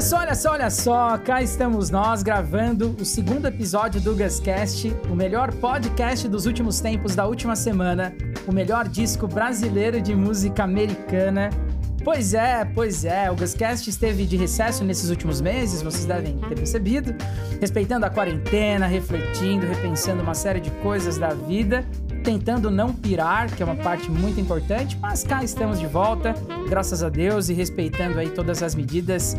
Olha só, olha só, olha só, cá estamos nós gravando o segundo episódio do Gascast, o melhor podcast dos últimos tempos da última semana, o melhor disco brasileiro de música americana. Pois é, pois é, o Gascast esteve de recesso nesses últimos meses, vocês devem ter percebido, respeitando a quarentena, refletindo, repensando uma série de coisas da vida, tentando não pirar, que é uma parte muito importante, mas cá estamos de volta, graças a Deus, e respeitando aí todas as medidas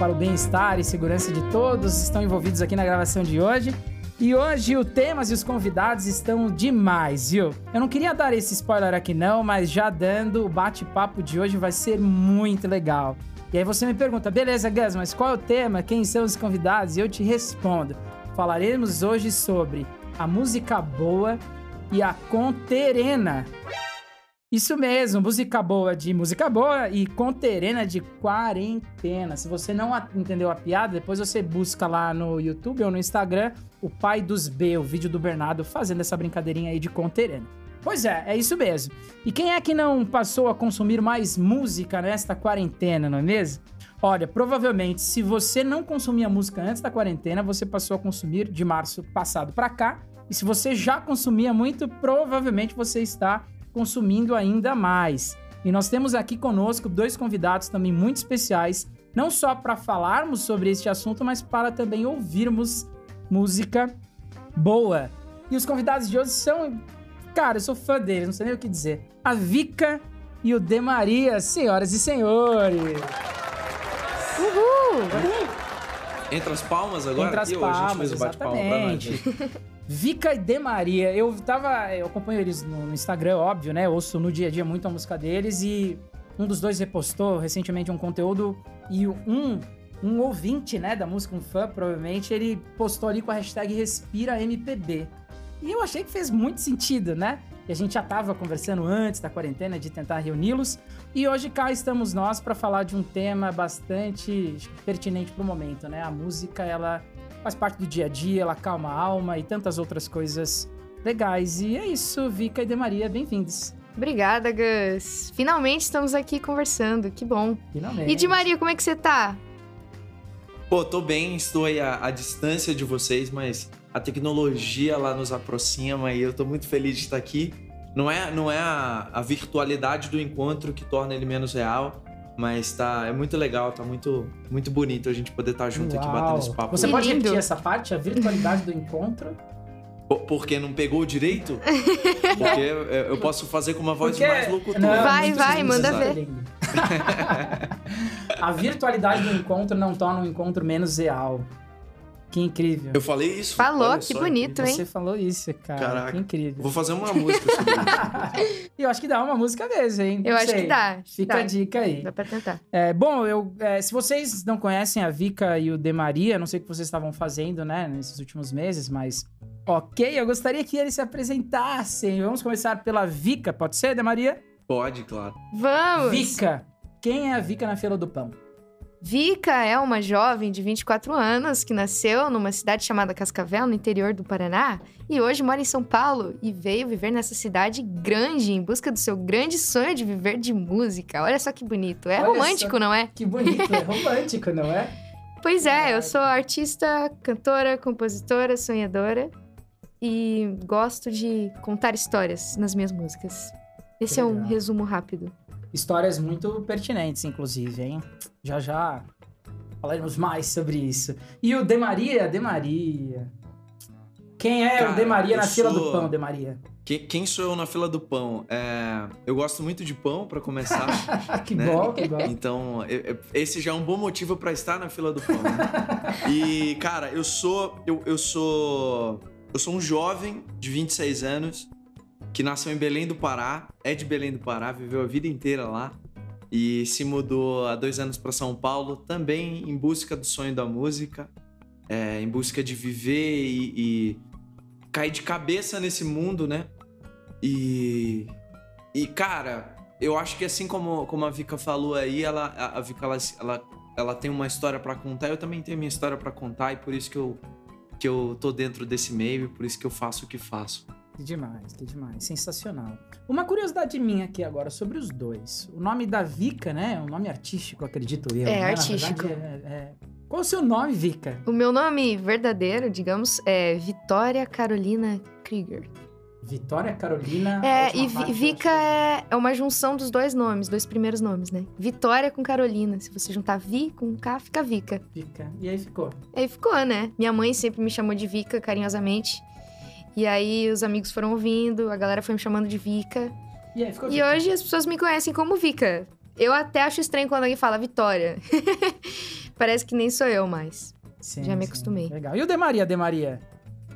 para o bem-estar e segurança de todos estão envolvidos aqui na gravação de hoje. E hoje o temas e os convidados estão demais, viu? Eu não queria dar esse spoiler aqui não, mas já dando, o bate-papo de hoje vai ser muito legal. E aí você me pergunta, beleza, Gus, mas qual é o tema? Quem são os convidados? E eu te respondo. Falaremos hoje sobre a música boa e a conterena. Isso mesmo, música boa de música boa e conterena de quarentena. Se você não entendeu a piada, depois você busca lá no YouTube ou no Instagram o pai dos B, o vídeo do Bernardo fazendo essa brincadeirinha aí de conterena. Pois é, é isso mesmo. E quem é que não passou a consumir mais música nesta quarentena, não é mesmo? Olha, provavelmente, se você não consumia música antes da quarentena, você passou a consumir de março passado para cá. E se você já consumia muito, provavelmente você está consumindo ainda mais. E nós temos aqui conosco dois convidados também muito especiais, não só para falarmos sobre este assunto, mas para também ouvirmos música boa. E os convidados de hoje são. Cara, eu sou fã deles, não sei nem o que dizer. A Vika e o De Maria, senhoras e senhores. Uhul! Entre as palmas agora? Entre as palmas, exatamente. Vika e De Maria, eu tava. Eu acompanho eles no Instagram, óbvio, né? Ouço no dia a dia muito a música deles e um dos dois repostou recentemente um conteúdo e um, um ouvinte, né, da música, um fã, provavelmente, ele postou ali com a hashtag Respira MPB. E eu achei que fez muito sentido, né? E a gente já tava conversando antes da quarentena de tentar reuni-los. E hoje cá estamos nós para falar de um tema bastante pertinente pro momento, né? A música, ela faz parte do dia a dia, ela calma a alma e tantas outras coisas legais. E é isso, Vika e De Maria, bem-vindos. Obrigada, Gus. Finalmente estamos aqui conversando, que bom. Finalmente. E de Maria, como é que você tá? Pô, tô bem, estou aí à, à distância de vocês, mas a tecnologia lá nos aproxima e eu tô muito feliz de estar aqui. Não é, não é a, a virtualidade do encontro que torna ele menos real, mas tá, é muito legal, tá muito, muito bonito a gente poder estar junto Uau. aqui batendo esse papo. Você pode repetir essa parte, a virtualidade do encontro? Porque não pegou direito? Porque eu posso fazer com uma voz Porque... mais locutora. Não, vai, vai, manda ver. a virtualidade do encontro não torna o encontro menos real. Que incrível. Eu falei isso. Falou, que bonito, hein? Você falou isso, cara. Caraca. Que incrível. Vou fazer uma música sobre isso. eu acho que dá uma música mesmo, hein? Eu acho que dá. Fica dá. a dica aí. Dá pra tentar. É, bom, eu, é, se vocês não conhecem a Vika e o De Maria, não sei o que vocês estavam fazendo, né, nesses últimos meses, mas ok, eu gostaria que eles se apresentassem. Vamos começar pela Vika, pode ser, De Maria? Pode, claro. Vamos! Vika. Quem é a Vika na fila do pão? Vika é uma jovem de 24 anos que nasceu numa cidade chamada Cascavel, no interior do Paraná, e hoje mora em São Paulo e veio viver nessa cidade grande em busca do seu grande sonho de viver de música. Olha só que bonito. É Olha romântico, não é? Que bonito, é romântico, não é? Pois é, eu sou artista, cantora, compositora, sonhadora e gosto de contar histórias nas minhas músicas. Esse é um resumo rápido. Histórias muito pertinentes, inclusive, hein? Já já falaremos mais sobre isso. E o De Maria, De Maria. Quem é Cara, o De Maria na fila do pão, De Maria? Quem, quem, sou eu na fila do pão? É, eu gosto muito de pão, para começar. que né? bom, que bom. Então, eu, esse já é um bom motivo para estar na fila do pão. Né? e, cara, eu sou. Eu, eu sou. Eu sou um jovem de 26 anos que nasceu em Belém do Pará, é de Belém do Pará, viveu a vida inteira lá e se mudou há dois anos para São Paulo, também em busca do sonho da música, é, em busca de viver e, e, cair de cabeça nesse mundo, né? E, e cara, eu acho que assim como, como a Vika falou aí, ela, a, Vika ela, ela, ela tem uma história para contar, eu também tenho minha história para contar e por isso que eu, que eu tô dentro desse meio, por isso que eu faço o que faço. Que demais, que demais. Sensacional. Uma curiosidade minha aqui agora sobre os dois. O nome da Vika, né? É um nome artístico, acredito eu. É, né? Artístico. verdade, é- é- Qual o seu nome, Vika? O meu nome verdadeiro, digamos, é Vitória Carolina Krieger. Vitória Carolina. É, última e Vi- Vika é, é uma junção dos dois nomes, dois primeiros nomes, né? Vitória com Carolina. Se você juntar Vi com K, fica Vika. Vika. E aí ficou. Aí ficou, né? Minha mãe sempre me chamou de Vika, carinhosamente. E aí os amigos foram ouvindo, a galera foi me chamando de Vika. E aí ficou E hoje as pessoas me conhecem como Vika. Eu até acho estranho quando alguém fala Vitória. Parece que nem sou eu mais. Sim, já me sim. acostumei. Legal. E o Demaria, Demaria?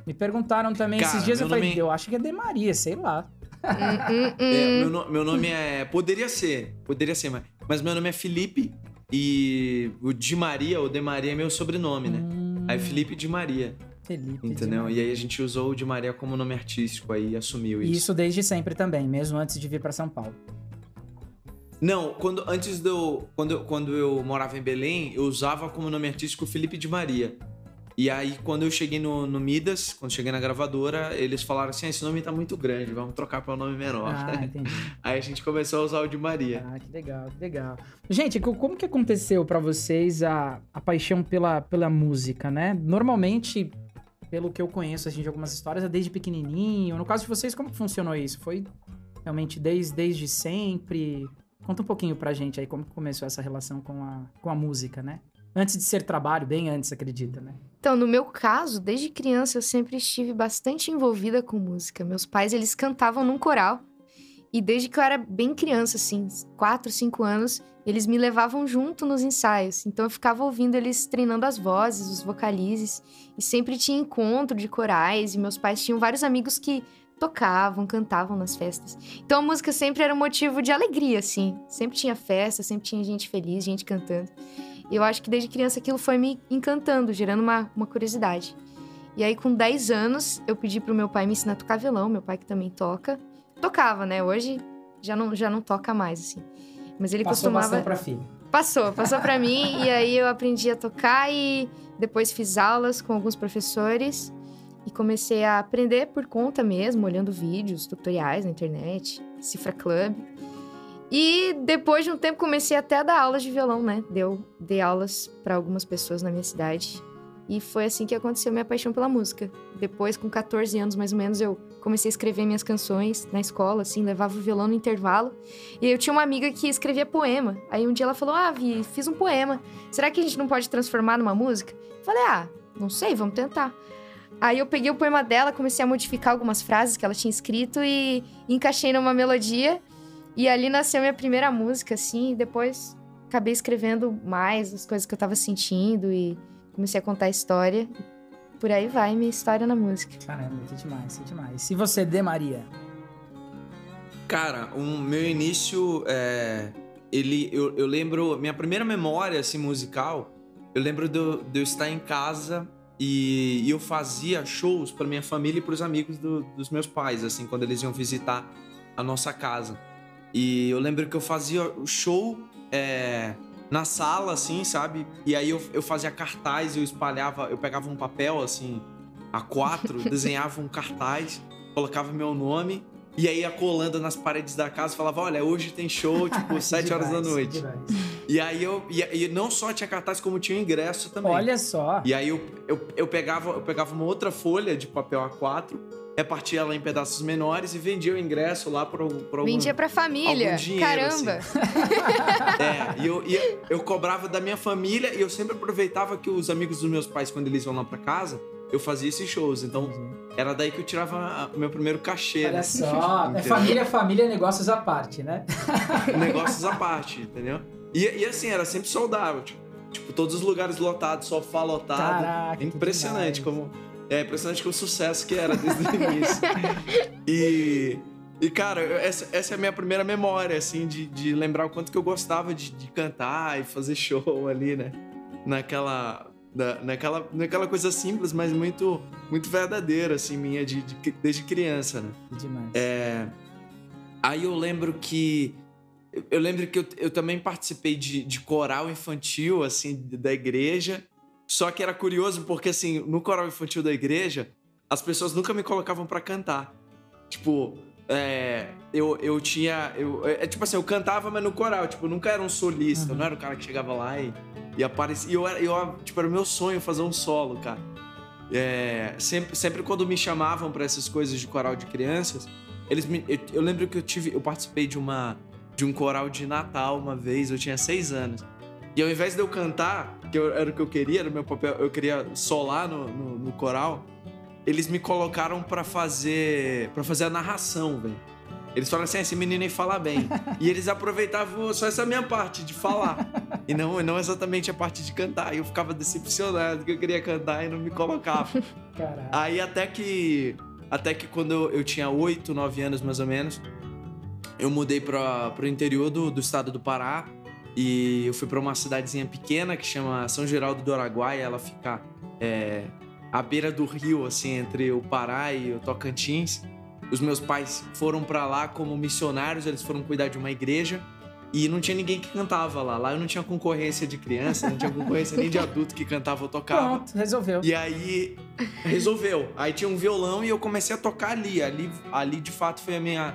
Me perguntaram também Cara, esses dias, eu falei, nome- eu acho que é Demaria, sei lá. Hum, hum, hum. É, meu, no- meu nome é. Poderia ser, poderia ser, mas, mas meu nome é Felipe e o Di Maria, ou De Maria, é meu sobrenome, né? Hum, Aí Felipe Di Maria, Felipe. entendeu? E aí a gente usou o Di Maria como nome artístico aí e assumiu E isso. isso desde sempre também, mesmo antes de vir pra São Paulo. Não, quando antes do quando eu, quando eu morava em Belém, eu usava como nome artístico Felipe de Maria. E aí quando eu cheguei no, no Midas, quando cheguei na gravadora, eles falaram assim: ah, esse nome tá muito grande, vamos trocar para um nome menor. Ah. Aí a gente começou a usar o de Maria. Ah, que legal, que legal. Gente, co- como que aconteceu pra vocês a, a paixão pela, pela música, né? Normalmente, pelo que eu conheço assim, de algumas histórias, é desde pequenininho. No caso de vocês, como que funcionou isso? Foi realmente desde, desde sempre? Conta um pouquinho pra gente aí como começou essa relação com a, com a música, né? Antes de ser trabalho, bem antes, acredita, né? Então, no meu caso, desde criança eu sempre estive bastante envolvida com música. Meus pais, eles cantavam num coral. E desde que eu era bem criança, assim, 4, 5 anos, eles me levavam junto nos ensaios. Então eu ficava ouvindo eles treinando as vozes, os vocalizes. E sempre tinha encontro de corais. E meus pais tinham vários amigos que tocavam, cantavam nas festas. Então a música sempre era um motivo de alegria, assim. Sempre tinha festa, sempre tinha gente feliz, gente cantando. E eu acho que desde criança aquilo foi me encantando, gerando uma, uma curiosidade. E aí, com 10 anos, eu pedi pro meu pai me ensinar a tocar violão, meu pai que também toca. Tocava, né? Hoje já não, já não toca mais, assim. Mas ele Passou costumava. bastante pra filho. Passou, passou pra mim. e aí eu aprendi a tocar e depois fiz aulas com alguns professores. E comecei a aprender por conta mesmo, olhando vídeos, tutoriais na internet, Cifra Club. E depois de um tempo comecei até a dar aulas de violão, né? Deu, dei aulas para algumas pessoas na minha cidade. E foi assim que aconteceu minha paixão pela música. Depois, com 14 anos mais ou menos, eu comecei a escrever minhas canções na escola, assim, levava o violão no intervalo. E eu tinha uma amiga que escrevia poema. Aí um dia ela falou: Ah, Vi, fiz um poema. Será que a gente não pode transformar numa música? Eu falei: Ah, não sei, vamos tentar. Aí eu peguei o poema dela, comecei a modificar algumas frases que ela tinha escrito e encaixei numa melodia. E ali nasceu minha primeira música, assim, e depois acabei escrevendo mais as coisas que eu tava sentindo e comecei a contar a história. Por aí vai minha história na música. Caramba, que demais, que demais. E você, De Maria? Cara, o meu início é. Ele, eu, eu lembro. Minha primeira memória, assim, musical, eu lembro de eu, de eu estar em casa e, e eu fazia shows para minha família e para os amigos do- dos meus pais, assim, quando eles iam visitar a nossa casa. E eu lembro que eu fazia o show é, na sala, assim, sabe? E aí eu, eu fazia cartaz, eu espalhava, eu pegava um papel, assim, a quatro, desenhava um cartaz, colocava meu nome. E aí ia colando nas paredes da casa, falava, olha, hoje tem show, tipo, sete horas da noite. E aí eu. E, e não só tinha cartaz, como tinha ingresso também. Olha só. E aí eu, eu, eu, pegava, eu pegava uma outra folha de papel A4, repartia ela em pedaços menores e vendia o ingresso lá para algum. Vendia pra família. algum dinheiro, Caramba! É, e eu, e eu cobrava da minha família e eu sempre aproveitava que os amigos dos meus pais, quando eles iam lá pra casa, eu fazia esses shows. Então era daí que eu tirava meu primeiro cachê. Olha né? só. É Entendeu? família, família, negócios à parte, né? negócios à parte, entendeu? E, e assim, era sempre saudável. Tipo, tipo, todos os lugares lotados, sofá lotado. Caraca, impressionante como. É impressionante como o sucesso que era desde o início. e. E, cara, essa, essa é a minha primeira memória, assim, de, de lembrar o quanto que eu gostava de, de cantar e fazer show ali, né? Naquela. na- naquela, naquela coisa simples, mas muito, muito verdadeira, assim, minha, de, de- desde criança, né? Que demais. É, Aí eu lembro que. Eu lembro que eu, eu também participei de, de coral infantil, assim, da igreja. Só que era curioso porque, assim, no coral infantil da igreja, as pessoas nunca me colocavam pra cantar. Tipo, é, eu, eu tinha. Eu, é, tipo assim, eu cantava, mas no coral. Tipo, eu nunca era um solista. Uhum. Não era o cara que chegava lá e, e aparecia. E eu, era- eu, tipo, era o meu sonho fazer um solo, cara. É, sempre, sempre quando me chamavam pra essas coisas de coral de crianças, eles me, eu, eu lembro que eu tive. Eu participei de uma. De um coral de Natal uma vez, eu tinha seis anos. E ao invés de eu cantar, que eu- era o que eu queria, era o meu papel, eu queria solar no, no, no coral, eles me colocaram pra fazer para fazer a narração, velho. Eles falaram assim, "Ah, esse menino aí fala bem. e eles aproveitavam só essa minha parte de falar. e não, não exatamente a parte de cantar. E eu ficava decepcionado que eu queria cantar e não me colocavam. Caralho. Aí até que. Até que quando eu, eu tinha 8, 9 anos mais ou menos, eu mudei para pro interior do, do estado do Pará. E eu fui para uma cidadezinha pequena que chama São Geraldo do Araguaia. Ela fica é, à beira do rio, assim, entre o Pará e o Tocantins. Os meus pais foram para lá como missionários, eles foram cuidar de uma igreja. E não tinha ninguém que cantava lá. Lá eu não tinha concorrência de criança, não tinha concorrência nem de adulto que cantava ou tocava. Pronto, resolveu. E aí resolveu. Aí tinha um violão e eu comecei a tocar ali. Ali, ali de fato foi a minha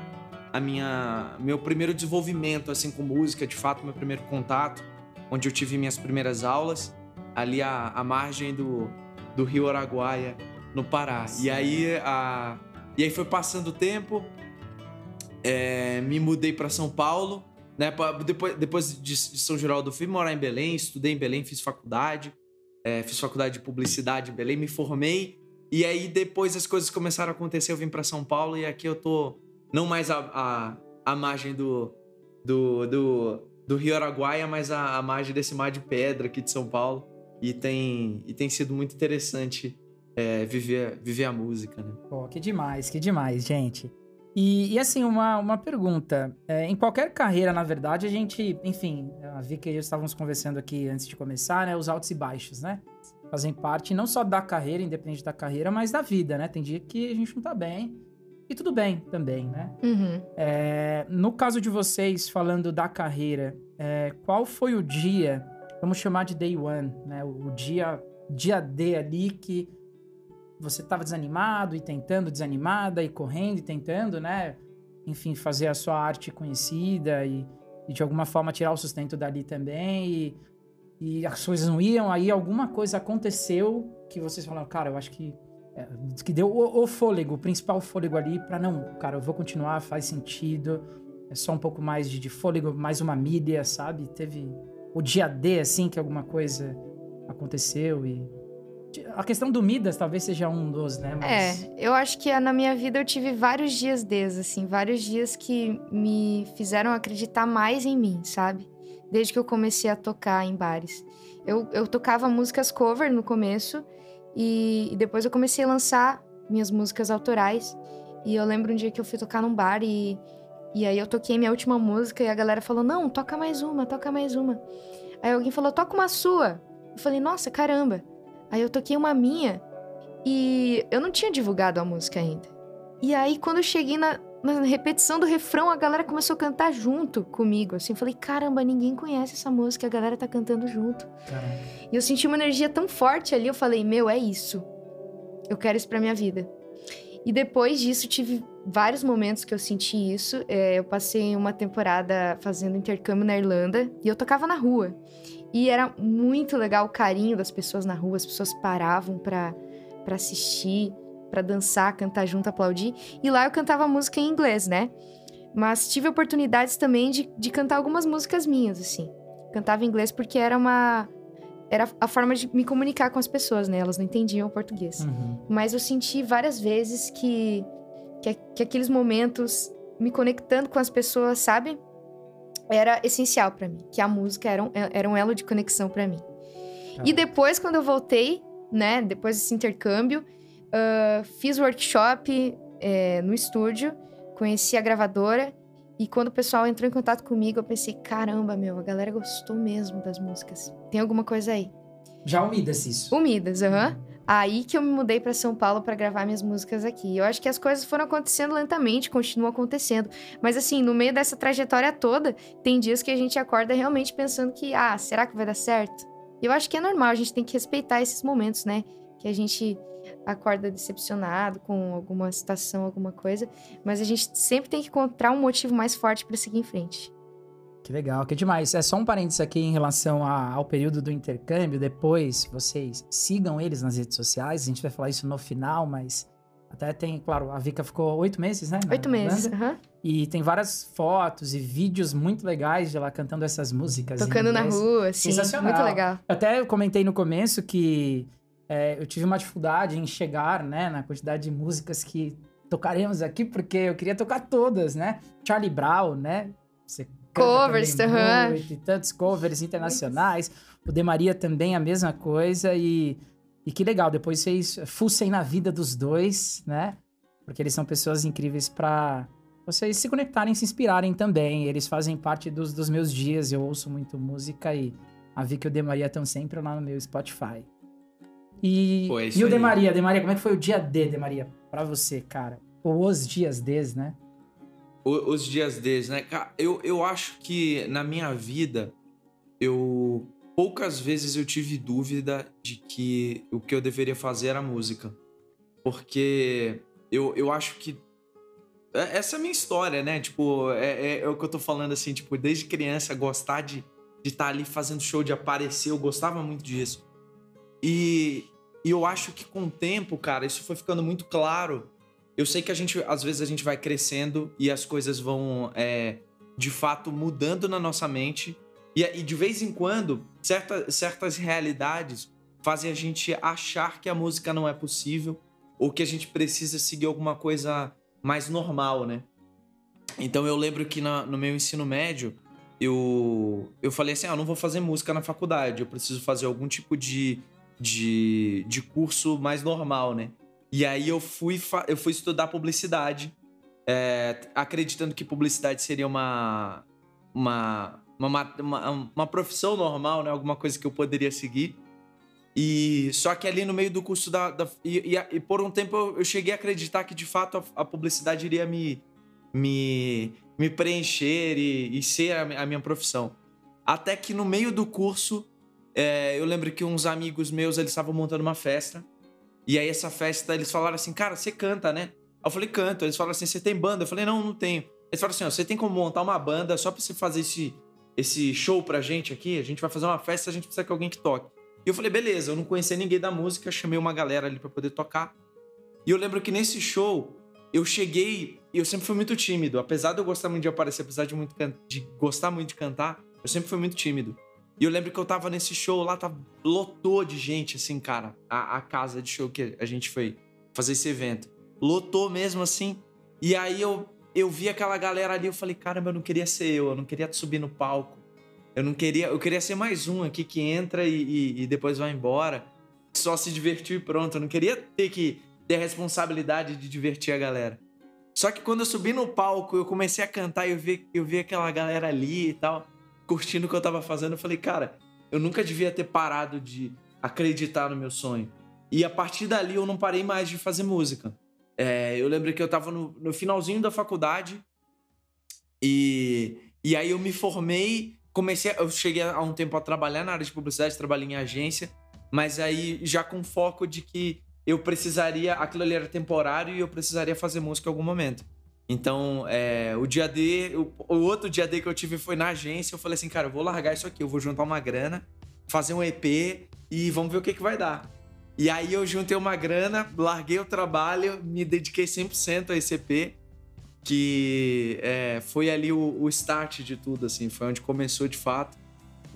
a minha meu primeiro desenvolvimento assim com música, de fato meu primeiro contato, onde eu tive minhas primeiras aulas ali à, à margem do, do Rio Araguaia, no Pará. E aí a e aí foi passando o tempo, é, me mudei para São Paulo, né? pa- Depois, depois de, de São Geraldo, fui morar em Belém, estudei em Belém, fiz faculdade, é, fiz faculdade de publicidade em Belém, me formei. E aí depois as coisas começaram a acontecer, eu vim para São Paulo e aqui eu tô não mais à, à, à margem do, do, do, do Rio Araguaia, mas à, à margem desse mar de pedra aqui de São Paulo. E tem, e tem sido muito interessante é, viver, viver a música, né? Pô, que demais, que demais, gente. E, e, assim, uma, uma pergunta. É, em qualquer carreira, na verdade, a gente, enfim, a Vicky e eu estávamos conversando aqui antes de começar, né? Os altos e baixos, né? Fazem parte não só da carreira, independente da carreira, mas da vida, né? Tem dia que a gente não tá bem. E tudo bem também, né? Uhum. É, no caso de vocês, falando da carreira, é, qual foi o dia, vamos chamar de day one, né? O, o dia, dia D ali que você estava desanimado e tentando, desanimada e correndo e tentando, né? Enfim, fazer a sua arte conhecida e, e de alguma forma tirar o sustento dali também. E, e as coisas não iam, aí alguma coisa aconteceu que vocês falaram, cara, eu acho que é, que deu o, o fôlego, o principal fôlego ali pra não, cara, eu vou continuar, faz sentido. É só um pouco mais de, de fôlego, mais uma mídia, sabe? Teve o dia D, assim, que alguma coisa aconteceu e. A questão do Midas talvez seja um dos, né? Mas... É, eu acho que na minha vida eu tive vários dias desses, assim, vários dias que me fizeram acreditar mais em mim, sabe? Desde que eu comecei a tocar em bares. Eu, eu tocava músicas cover no começo e, e depois eu comecei a lançar minhas músicas autorais. E eu lembro um dia que eu fui tocar num bar e, e aí eu toquei minha última música e a galera falou: Não, toca mais uma, toca mais uma. Aí alguém falou: Toca uma sua. Eu falei: Nossa, caramba. Aí eu toquei uma minha e eu não tinha divulgado a música ainda. E aí, quando eu cheguei na, na repetição do refrão, a galera começou a cantar junto comigo. Assim, eu falei: Caramba, ninguém conhece essa música, a galera tá cantando junto. Caramba. E eu senti uma energia tão forte ali, eu falei: Meu, é isso. Eu quero isso pra minha vida. E depois disso, tive vários momentos que eu senti isso. É, eu passei uma temporada fazendo intercâmbio na Irlanda e eu tocava na rua. E era muito legal o carinho das pessoas na rua, as pessoas paravam pra, pra assistir, pra dançar, cantar junto, aplaudir. E lá eu cantava música em inglês, né? Mas tive oportunidades também de, de cantar algumas músicas minhas, assim. Cantava em inglês porque era uma. Era a forma de me comunicar com as pessoas, né? Elas não entendiam o português. Uhum. Mas eu senti várias vezes que, que, que aqueles momentos me conectando com as pessoas, sabe? Era essencial pra mim. Que a música era um, era um elo de conexão pra mim. E depois, quando eu voltei, né? Depois desse intercâmbio, ah, fiz workshop eh, no estúdio, conheci a gravadora. E quando o pessoal entrou em contato comigo, eu pensei: caramba, meu, a galera gostou mesmo das músicas. Tem alguma coisa aí. Já o Midas, isso. Umidas, aham. Aí que eu me mudei pra São Paulo pra gravar minhas músicas aqui. Eu acho que as coisas foram acontecendo lentamente, continuam acontecendo. Mas assim, no meio dessa trajetória toda, tem dias que a gente acorda realmente pensando que, ah, será que vai dar certo? Eu acho que é normal, a gente tem que respeitar esses momentos, né? Que a gente acorda decepcionado com alguma situação, alguma coisa, mas a gente sempre tem que encontrar um motivo mais forte para seguir em frente. Que legal, que demais. É só um parênteses aqui em relação a, ao período do intercâmbio. Depois, vocês sigam eles nas redes sociais. A gente vai falar isso no final, mas até tem, claro, a Vika ficou oito meses, né? Oito meses. Uhum. E tem várias fotos e vídeos muito legais de ela cantando essas músicas. Tocando na rua, sim. Sensacional. Muito legal. Até comentei no começo que é, eu tive uma dificuldade em chegar, né, na quantidade de músicas que tocaremos aqui, porque eu queria tocar todas, né? Charlie Brown, né? Você covers. E tantos covers internacionais. O De Maria também a mesma coisa e, e que legal, depois vocês fussem na vida dos dois, né? Porque eles são pessoas incríveis para vocês se conectarem, se inspirarem também. Eles fazem parte dos, dos meus dias, eu ouço muito música e a Vicky e o De Maria estão sempre lá no meu Spotify. E, Pô, e o De Maria, De Maria, como é que foi o dia D, De Maria, pra você, cara? Ou os dias Ds, né? os dias deles, né? Eu, eu acho que na minha vida, eu poucas vezes eu tive dúvida de que o que eu deveria fazer era música. Porque eu, eu acho que. É, essa é a minha história, né? Tipo, é, é, é o que eu tô falando assim, tipo, desde criança, gostar de estar tá ali fazendo show, de aparecer, eu gostava muito disso. E, e eu acho que com o tempo, cara, isso foi ficando muito claro eu sei que a gente, às vezes, a gente vai crescendo e as coisas vão, é, de fato, mudando na nossa mente. E, e de vez em quando, certa, certas realidades fazem a gente achar que a música não é possível ou que a gente precisa seguir alguma coisa mais normal, né? Então eu lembro que na, no meu ensino médio, eu, eu falei assim: ah, eu não vou fazer música na faculdade, eu preciso fazer algum tipo de, de, de curso mais normal, né? E aí eu fui, eu fui estudar publicidade, é, acreditando que publicidade seria uma, uma, uma, uma, uma profissão normal, né? Alguma coisa que eu poderia seguir. E só que ali no meio do curso da. da e, e, e, por um tempo eu, cheguei a acreditar que de fato a, a publicidade iria me, me, me preencher e, e ser a, a, minha profissão. Até que no meio do curso, é, eu lembro que uns amigos meus eles estavam montando uma festa. E aí essa festa, eles falaram assim, cara, você canta, né? Eu falei, canto. Eles falaram assim, você tem banda? Eu falei, não, não tenho. Eles falaram assim, você tem como montar uma banda só pra você fazer esse, esse show pra gente aqui? A gente vai fazer uma festa, a gente precisa que alguém que toque. E eu falei, beleza, eu não conhecia ninguém da música, chamei uma galera ali para poder tocar. E eu lembro que nesse show, eu cheguei, eu sempre fui muito tímido. Apesar de eu gostar muito de aparecer, apesar de, muito, de gostar muito de cantar, eu sempre fui muito tímido. E eu lembro que eu tava nesse show lá, tava, lotou de gente, assim, cara. A, a casa de show que a gente foi fazer esse evento. Lotou mesmo, assim. E aí eu, eu vi aquela galera ali, eu falei, caramba, eu não queria ser eu, eu não queria subir no palco. Eu não queria, eu queria ser mais um aqui que entra e, e, e depois vai embora. Só se divertir e pronto. Eu não queria ter que ter a responsabilidade de divertir a galera. Só que quando eu subi no palco, eu comecei a cantar e eu vi, eu vi aquela galera ali e tal curtindo o que eu tava fazendo, eu falei, cara, eu nunca devia ter parado de acreditar no meu sonho. E a partir dali eu não parei mais de fazer música. É, eu lembro que eu tava no, no, finalzinho da faculdade e, e aí eu me formei, comecei, eu cheguei há um tempo a trabalhar na área de publicidade, trabalhei em agência, mas aí já com foco de que eu precisaria, aquilo ali era temporário e eu precisaria fazer música em algum momento. Então, é, o dia D, o, o, outro dia D que eu tive foi na agência. Eu falei assim, cara, eu vou largar isso aqui, eu vou juntar uma grana, fazer um EP e vamos ver o que, que vai dar. E aí eu juntei uma grana, larguei o trabalho, me dediquei 100% a esse EP, que é, foi ali o, o, start de tudo, assim, foi onde começou de fato.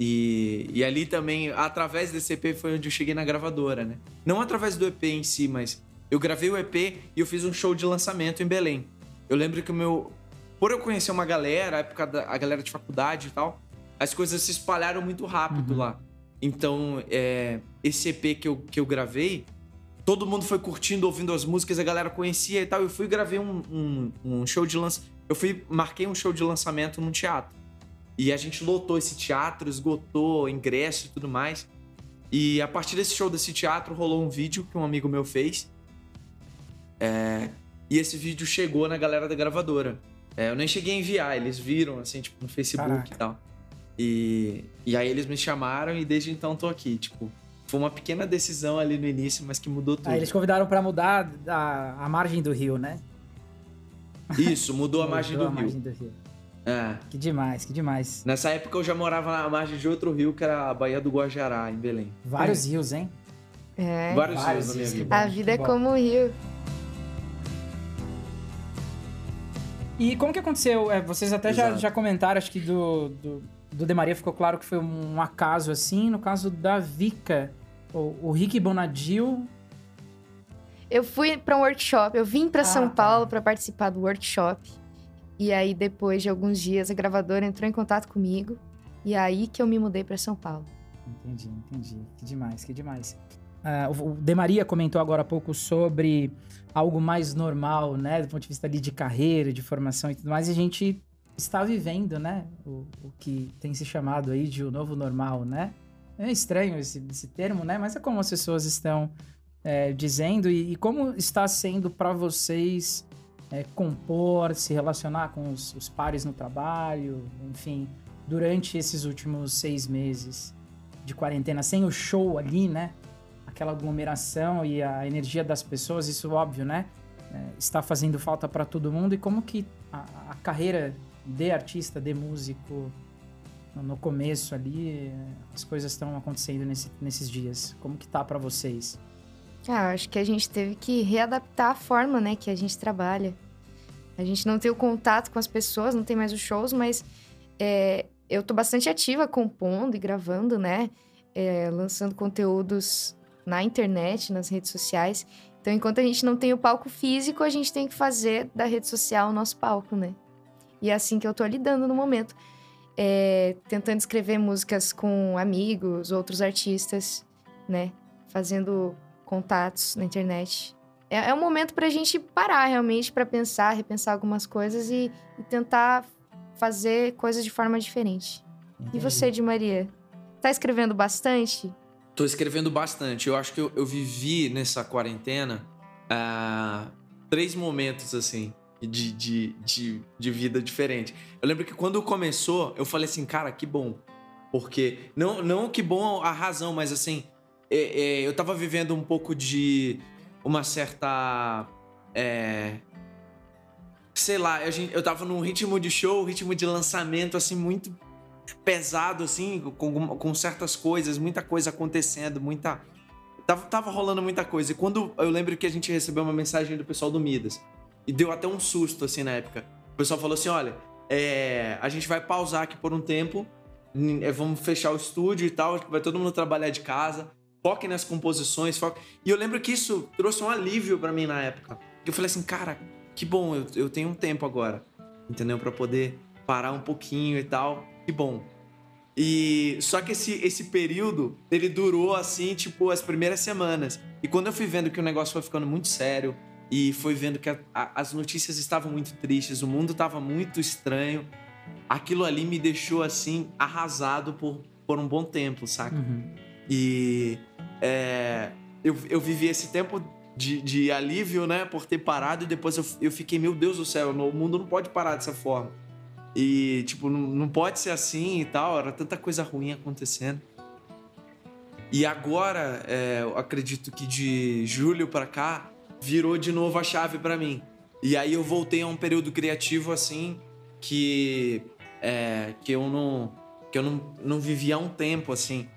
E, e ali também, através desse EP, foi onde eu cheguei na gravadora, né? Não através do EP em si, mas eu gravei o EP e eu fiz um show de lançamento em Belém. Eu lembro que o meu. Por eu conhecer uma galera, a época da a galera de faculdade e tal, as coisas se espalharam muito rápido uhum. lá. Então, é, esse EP que eu, que eu gravei, todo mundo foi curtindo, ouvindo as músicas, a galera conhecia e tal. Eu fui gravei um, um, um show de lançamento. Eu fui, marquei um show de lançamento num teatro. E a gente lotou esse teatro, esgotou ingresso e tudo mais. E a partir desse show desse teatro rolou um vídeo que um amigo meu fez. É, e esse vídeo chegou na galera da gravadora. É, eu nem cheguei a enviar, eles viram, assim, tipo, no Facebook Caraca. e tal. E, e aí eles me chamaram e desde então tô aqui, tipo. foi uma pequena decisão ali no início, mas que mudou tudo. Aí eles convidaram para mudar a, a margem do rio, né? Isso, mudou a margem, Mudou do, a rio. margem do rio. É. Que demais, que demais. Nessa época eu já morava na margem de outro rio, que era a Baía do Guajará, em Belém. Vários rios, hein? É. Vários, Vários rios na minha rios, vida. A vida é como o rio. E como que aconteceu? É, vocês até já, já comentaram, acho que do, do, do De Maria ficou claro que foi um acaso assim. No caso da Vika, o, o Rick Bonadil. Eu fui pra um workshop, eu vim pra Ah, São tá. Paulo pra participar do workshop. E aí, depois de alguns dias, a gravadora entrou em contato comigo. E aí que eu me mudei pra São Paulo. Entendi, entendi. Que demais, que demais. Ah, o o De Maria comentou agora há pouco sobre algo mais normal, né? Do ponto de vista ali de carreira, de formação e tudo mais. E a gente está vivendo, né? O, o que tem se chamado aí de o novo normal, né? É estranho esse, esse termo, né? Mas é como as pessoas estão é, dizendo e, e como está sendo para vocês é, compor, se relacionar com os, os pares no trabalho, enfim, durante esses últimos seis meses de quarentena, sem o show ali, né? Aquela aglomeração e a energia das pessoas, isso óbvio, né? É, está fazendo falta para todo mundo. E como que a, a carreira de artista, de músico, no- começo ali, é, as coisas estão acontecendo nesse- nesses dias? Como que tá para vocês? Ah, acho que a gente teve que readaptar a forma, né, que a gente trabalha. A gente não tem o contato com as pessoas, não tem mais os shows, mas é, eu tô bastante ativa compondo e gravando, né? É, lançando conteúdos na internet, nas redes sociais. Então, enquanto a gente não tem o palco físico, a gente tem que fazer da rede social o nosso palco, né? E é assim que eu tô lidando no momento. É, tentando escrever músicas com amigos, outros artistas, né? Fazendo contatos na internet. É, é um momento pra gente parar realmente, pra pensar, repensar algumas coisas e, e tentar fazer coisas de forma diferente. E você, de Maria? Tá escrevendo bastante? Tô escrevendo bastante. Eu acho que eu, eu vivi nessa quarentena ah, três momentos, assim, de, de, de, de vida diferente. Eu lembro que quando começou, eu falei assim, cara, que bom. Porque, não, não que bom a razão, mas assim, é, é, eu tava vivendo um pouco de uma certa. é, sei lá, gente- eu tava num ritmo de show, ritmo de lançamento, assim, muito pesado, assim, com, com certas coisas, muita coisa acontecendo, muita. Tava, tava rolando muita coisa. E quando eu lembro que a gente recebeu uma mensagem do pessoal do Midas, e deu até um susto, assim, na época. O pessoal falou assim: olha, é, a gente vai pausar aqui por um tempo, é, vamos fechar o estúdio e tal, vai todo mundo trabalhar de casa, foque nas composições, foque. E eu lembro que isso trouxe um alívio pra mim na época. Eu falei assim, cara, que bom, eu, eu tenho um tempo agora, entendeu? Pra poder parar um pouquinho e tal. Que bom. E só que esse, esse período, ele durou assim, tipo, as primeiras semanas. E quando eu fui vendo que o negócio foi ficando muito sério e foi vendo que a- a- as notícias estavam muito tristes, o mundo estava muito estranho, aquilo ali me deixou assim arrasado por, por um bom tempo, saca? Uhum. E é, eu, eu vivi esse tempo de, de alívio, né, por ter parado, e depois eu, eu fiquei, meu Deus do céu, o mundo não pode parar dessa forma. E, tipo, não, não pode ser assim e tal, era tanta coisa ruim acontecendo. E agora, é, eu acredito que de julho pra cá, virou de novo a chave pra mim. E aí eu voltei a um período criativo, assim, que, é, que eu não que eu não, não vivia há um tempo, assim.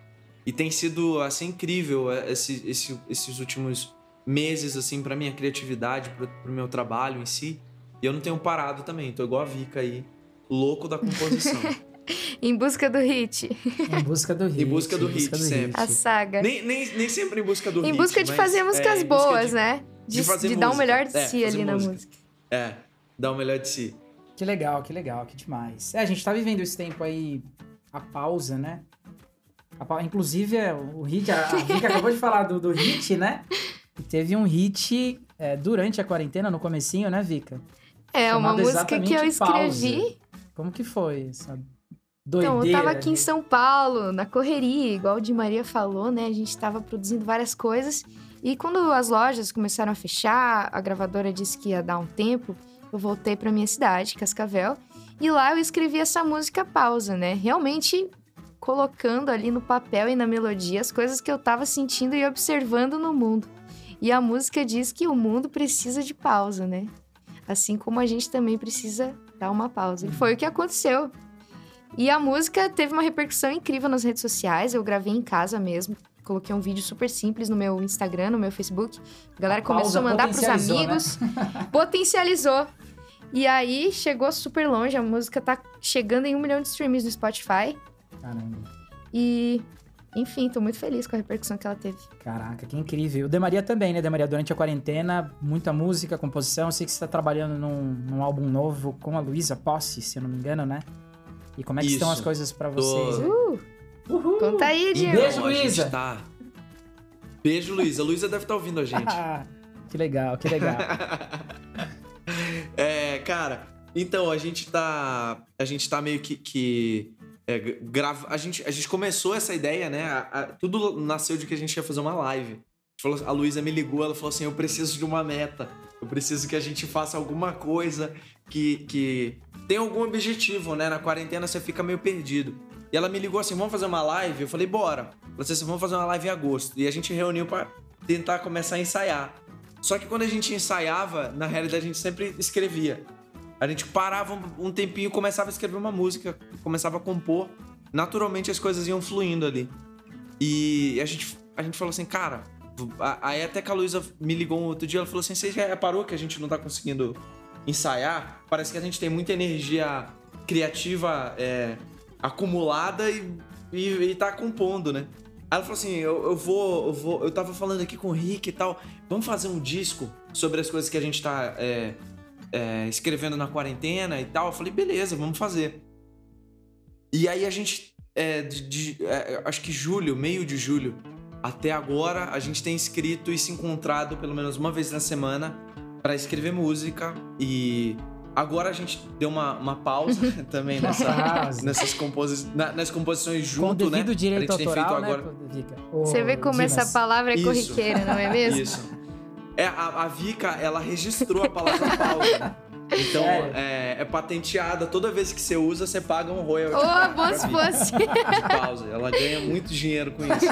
E tem sido, assim, incrível é, esse, esse- esses últimos meses, assim, pra minha criatividade, pro, pro meu trabalho em si. E eu não tenho parado também, tô igual a Vika aí, louco da composição. Em busca do hit. Em busca do hit. Em busca do hit, sempre. A saga. nem, nem, nem sempre em busca do em hit, busca de mas, fazer é, músicas em busca boas, de- né? De, de fazer de dar o música. melhor de É, si fazer ali na música. música. É, dar o melhor de si. Que legal, que legal, que demais. É, a gente tá vivendo esse tempo aí, a pausa, né? A pa- Inclusive, é, o hit, a, a Vika acabou de falar do, do hit, né? E teve um hit é, durante a quarentena, no comecinho, né, Vika? É, uma música que eu Pausa. Como que foi essa doideira? Então, eu tava aqui em ali? São Paulo, na correria, igual o Di Maria falou, né? A gente tava produzindo várias coisas. E quando as lojas começaram a fechar, a gravadora disse que ia dar um tempo, eu voltei pra minha cidade, Cascavel. E lá eu escrevi essa música Pausa, né? Realmente colocando ali no papel e na melodia as coisas que eu tava sentindo e observando no mundo. E a música diz que o mundo precisa de pausa, né? Assim como a gente também precisa dar uma pausa. E foi o que aconteceu. E a música teve uma repercussão incrível nas redes sociais. Eu gravei em casa mesmo. Coloquei um vídeo super simples no meu Instagram, no meu Facebook. A galera a começou a mandar pros né? amigos. Né? Potencializou. E aí chegou super longe. A música tá chegando em um milhão de streams no Spotify. Caramba. E enfim, tô muito feliz com a repercussão que ela teve. Caraca, que incrível. O Demaria também, né? Demaria, durante a quarentena, muita música, composição. Eu sei que você tá trabalhando num, num álbum novo com a Luísa Posse, se eu não me engano, né? E como é que Isso. estão as coisas para vocês? Uh! Uhul. Conta aí, Diego. Beijo, Luísa. Tá... Beijo, Luísa. A Luísa deve estar tá ouvindo a gente. que legal, que legal. é, cara, então a gente tá. A gente tá meio que. que é, grava, a, gente, a gente começou essa ideia, né? A, a, tudo nasceu de que a gente ia fazer uma live. A, Luísa me ligou, ela falou assim: eu preciso de uma meta. Eu preciso que a gente faça alguma coisa que, que tem algum objetivo, né? Na quarentena você fica meio perdido. E ela me ligou assim: vamos fazer uma live? Eu falei, bora. Ela disse assim: vamos fazer uma live em agosto. E a gente reuniu para tentar começar a ensaiar. Só que quando a gente ensaiava, na realidade a gente sempre escrevia. A gente parava um tempinho, começava a escrever uma música, começava a compor. Naturalmente as coisas iam fluindo ali. E a gente, a gente falou assim, cara. Aí até que a Luísa me ligou um outro dia, ela falou assim: você já reparou que a gente não tá conseguindo ensaiar? Parece que a gente tem muita energia criativa é, acumulada e, e, e tá compondo, né? Aí ela falou assim: eu, eu, vou, eu vou. Eu tava falando aqui com o Rick e tal. Vamos fazer um disco sobre as coisas que a gente tá é, é, escrevendo na quarentena e tal. Eu falei, beleza, vamos fazer. E aí a gente, é, de, de, é, acho que julho, meio de julho, até agora, a gente tem escrito e se encontrado pelo menos uma vez na semana para escrever música e Agora a gente deu uma, uma pausa também nessa, nessas composi na, nas composições junto, Com né? direito a gente autoral, tem feito agora. Né, Você vê como Dimas. essa palavra é Isso. corriqueira, não é mesmo? Isso. É, a, a Vika, ela registrou a palavra pausa. Então, é, é, patenteada. Toda vez que você usa, você paga um royalty. Oh, bom se fosse. Pausa. Ela ganha muito dinheiro com isso.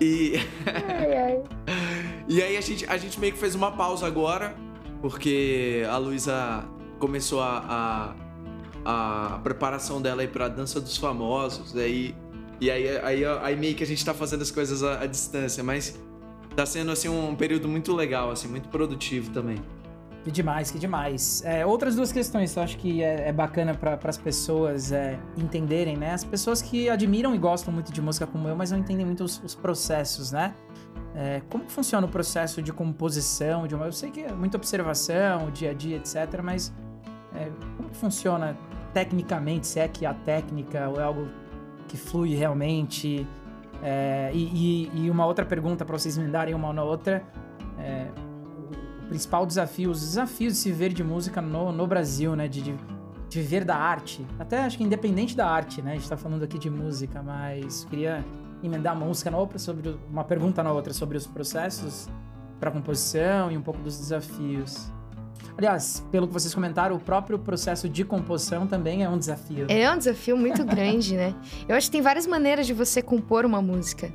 E... Ai, ai. e aí a gente, a gente meio que fez uma pausa agora, porque a Luísa começou a, a, a, preparação dela aí pra Dança dos Famosos. Aí, e aí, aí, aí meio que a gente tá fazendo as coisas à, à distância, mas tá sendo assim um período muito legal, assim, muito produtivo também. Que demais, que demais. É, outras duas questões que eu acho que é, é bacana para as pessoas é, entenderem, né? As pessoas que admiram e gostam muito de música como eu, mas não entendem muito os, os processos, né? É, como funciona o processo de composição de uma... Eu sei que é muita observação, dia a dia, etc., mas é, como funciona tecnicamente, se é que a técnica ou é algo que flui realmente? É, e, e, uma outra pergunta para vocês me darem uma na outra. É, o principal desafio, os desafios de se ver de música no, no Brasil, né? De, de, de, viver da arte. Até acho que independente da arte, né? A gente tá falando aqui de música, mas queria emendar uma música na outra sobre. uma pergunta na outra sobre os processos para composição e um pouco dos desafios. Aliás, pelo que vocês comentaram, o próprio processo de composição também é um desafio. É um desafio muito grande, né? Eu acho que tem várias maneiras de você compor uma música.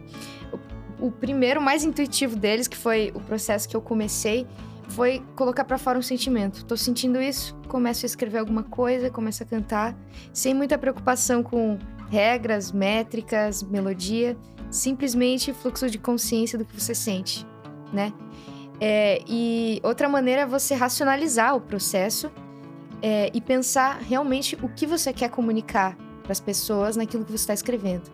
O, o primeiro, mais intuitivo deles, que foi o processo que eu comecei, foi colocar para fora um sentimento. Tô sentindo isso, começo a escrever alguma coisa, começo a cantar, sem muita preocupação com regras, métricas, melodia, simplesmente fluxo de consciência do que você sente, né? É, e outra maneira é você racionalizar o processo é, e pensar realmente o que você quer comunicar para as pessoas naquilo que você está escrevendo.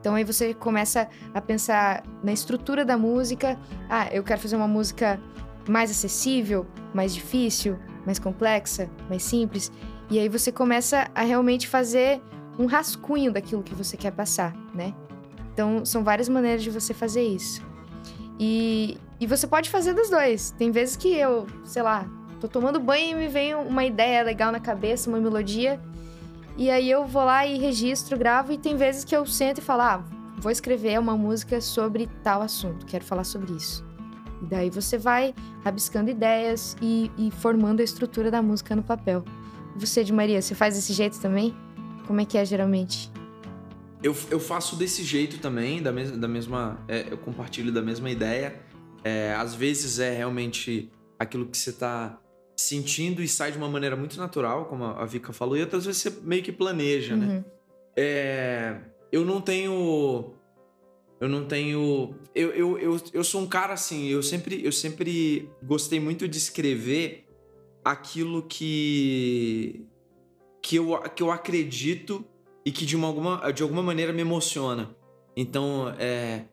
Então aí você começa a pensar na estrutura da música. Ah, eu quero fazer uma música mais acessível, mais difícil, mais complexa, mais simples. E aí você começa a realmente fazer um rascunho daquilo que você quer passar, né? Então são várias maneiras de você fazer isso. E, e você pode fazer dos dois. Tem vezes que eu, sei lá, tô tomando banho e me vem uma ideia legal na cabeça, uma melodia. E aí eu vou lá e registro, gravo. E tem vezes que eu sento e falo, ah, vou escrever uma música sobre tal assunto, quero falar sobre isso. E daí você vai rabiscando ideias e, e formando a estrutura da música no papel. Você, de Maria, você faz desse jeito também? Como é que é geralmente? eu, eu faço desse jeito também, da, mes da mesma. É, eu compartilho da mesma ideia. É, às vezes é realmente aquilo que você tá sentindo e sai de uma maneira muito natural, como a Vika falou, e outras vezes você meio que planeja, né? Uhum. É, eu não tenho. Eu não tenho. Eu, eu, eu, eu sou um cara assim, eu sempre, eu sempre gostei muito de escrever aquilo que. que eu, que eu acredito e que de, uma, alguma, de alguma maneira me emociona. Então, é.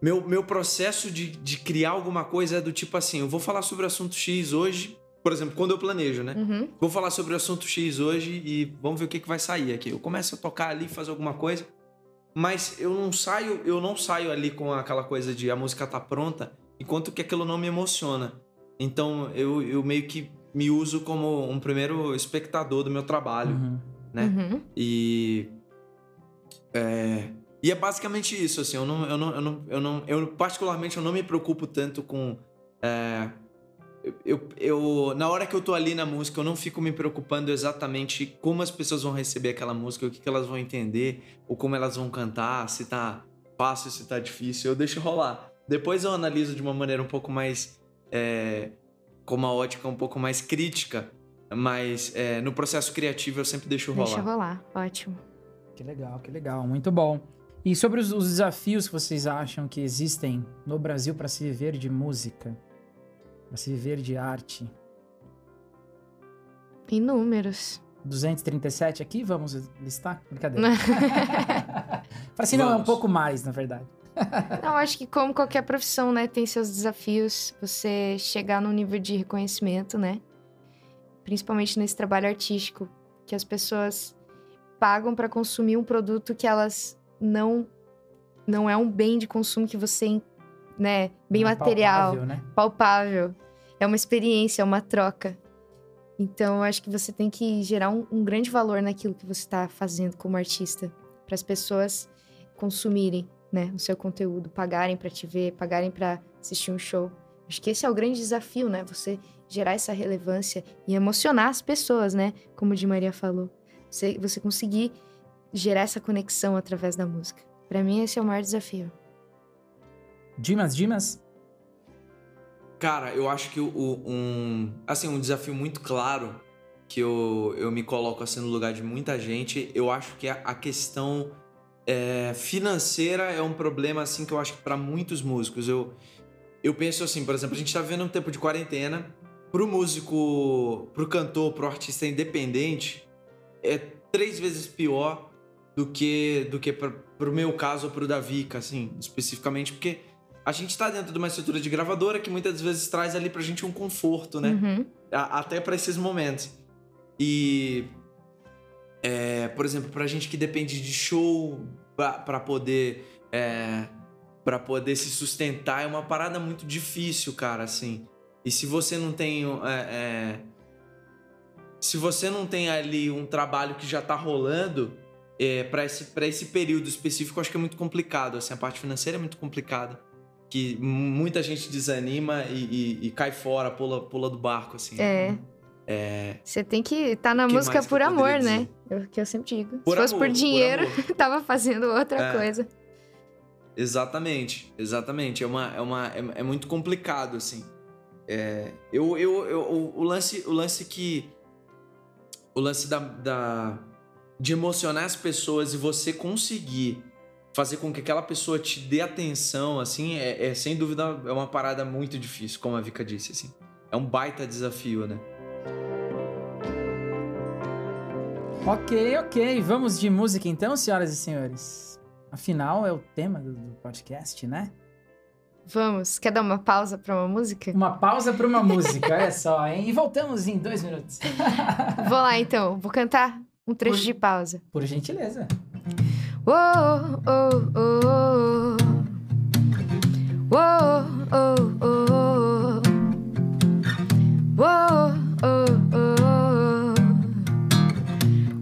Meu, meu processo de, de criar alguma coisa é do tipo assim: eu vou falar sobre o assunto X hoje, por exemplo, quando eu planejo, né? Uhum. Vou falar sobre o assunto X hoje e vamos ver o que, que vai sair aqui. Eu começo a tocar ali, fazer alguma coisa, mas eu não saio, eu não saio ali com aquela coisa de a música tá pronta, enquanto que aquilo não me emociona. Então eu, eu meio que me uso como um primeiro espectador do meu trabalho, Uhum. né? Uhum. E é, e é basicamente isso, assim, eu não, eu não, eu não, eu não, eu particularmente eu não me preocupo tanto com é, eu, eu, na hora que eu tô ali na música, eu não fico me preocupando exatamente como as pessoas vão receber aquela música, o que, que elas vão entender, ou como elas vão cantar, se tá fácil, se tá difícil, eu deixo rolar. Depois eu analiso de uma maneira um pouco mais. É, com uma ótica um pouco mais crítica, mas é, no processo criativo eu sempre deixo rolar. Deixa rolar. Ótimo. Que legal, que legal, muito bom. E sobre os, os desafios que vocês acham que existem no Brasil para se viver de música, para se viver de arte? Inúmeros. 237 aqui, vamos listar? Brincadeira. Fala assim, não, é um pouco mais, na verdade. Não, acho que como qualquer profissão, né, tem seus desafios. Você chegar num nível de reconhecimento, né? Principalmente nesse trabalho artístico, que as pessoas pagam para consumir um produto que elas não não é um bem de consumo que você, né, bem é material, palpável, né? palpável. É uma experiência, é uma troca. Então, eu acho que você tem que gerar um, um grande valor naquilo que você está fazendo como artista, para as pessoas consumirem, né, o seu conteúdo, pagarem para te ver, pagarem para assistir um show. Acho que esse é o grande desafio, né? Você gerar essa relevância e emocionar as pessoas, né? Como o Di Maria falou. Você, você conseguir gerar essa conexão através da música. Para mim, esse é o maior desafio. Dimas, Dimas? Cara, eu acho que o, um. Assim, um desafio muito claro que eu, eu me coloco assim no lugar de muita gente, eu acho que a, a questão é, financeira é um problema assim que eu acho que para muitos músicos. Eu, eu penso assim, por exemplo, a gente tá vivendo um tempo de quarentena. Pro músico, pro cantor, pro artista independente, é três vezes pior do que do que pra, pro meu caso ou pro da Vika, assim, especificamente, porque a gente tá dentro de uma estrutura de gravadora que muitas vezes traz ali pra gente um conforto, né? Uhum. A- até pra esses momentos. E é, por exemplo, pra gente que depende de show pra, pra poder é, para poder se sustentar é uma parada muito difícil, cara, assim. E se você não tem é, é, se você não tem ali um trabalho que já tá rolando é, para esse para esse período específico, acho que é muito complicado. Assim, a parte financeira é muito complicada. Que muita gente desanima e, e- e cai fora, pula, pula do barco, assim. É. É, Você tem que estar na Que música por amor, né? É o que eu sempre digo. Por Se fosse amor, por por dinheiro, amor. tava fazendo outra É. coisa. Exatamente, exatamente. É, uma, é, uma, é, é muito complicado, assim. É, eu, eu, eu, o, o lance, o lance que. O lance da, da, de emocionar as pessoas e você conseguir fazer com que aquela pessoa te dê atenção, assim, é, é sem dúvida é uma parada muito difícil, como a Vika disse, assim. É um baita desafio, né? Ok, ok. Vamos de música então, senhoras e senhores. Afinal, é o tema do, do podcast, né? Vamos, quer dar uma pausa pra uma música? Uma pausa para uma música, olha só, hein? E voltamos em dois minutos. Vou lá então, vou cantar um trecho Por- de pausa. Por gentileza. Oh, oh, oh, oh. Oh, oh, oh. Oh, oh, oh.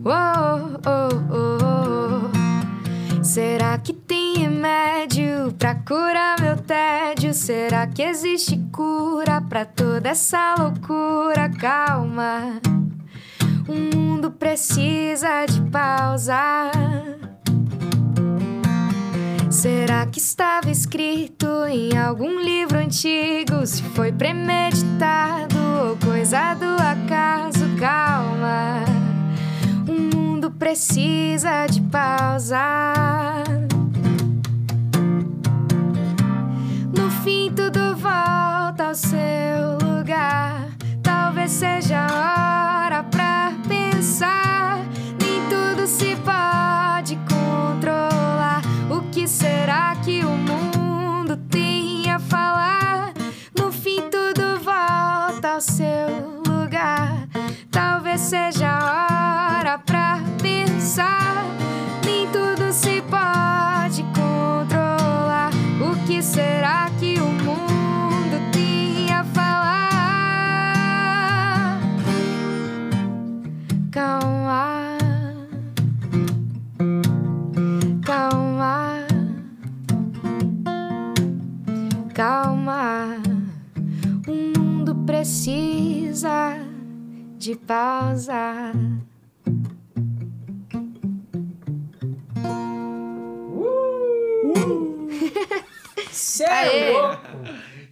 Oh, oh, oh. Será que tem remédio pra curar meu tédio? Será que existe cura pra toda essa loucura? Calma. O mundo precisa de pausa. Será que estava escrito em algum livro antigo? Se foi premeditado ou coisa do acaso? Calma, o mundo precisa de pausa. No fim, tudo volta ao seu lugar. Talvez seja a hora se pode controlar. O que será que o mundo tem a falar? No fim, tudo volta ao seu lugar. Talvez seja a hora pra pensar. Nem tudo se pode controlar. O que será que o mundo tem a falar? Calma, calma. O mundo precisa de pausa. Aê! louco!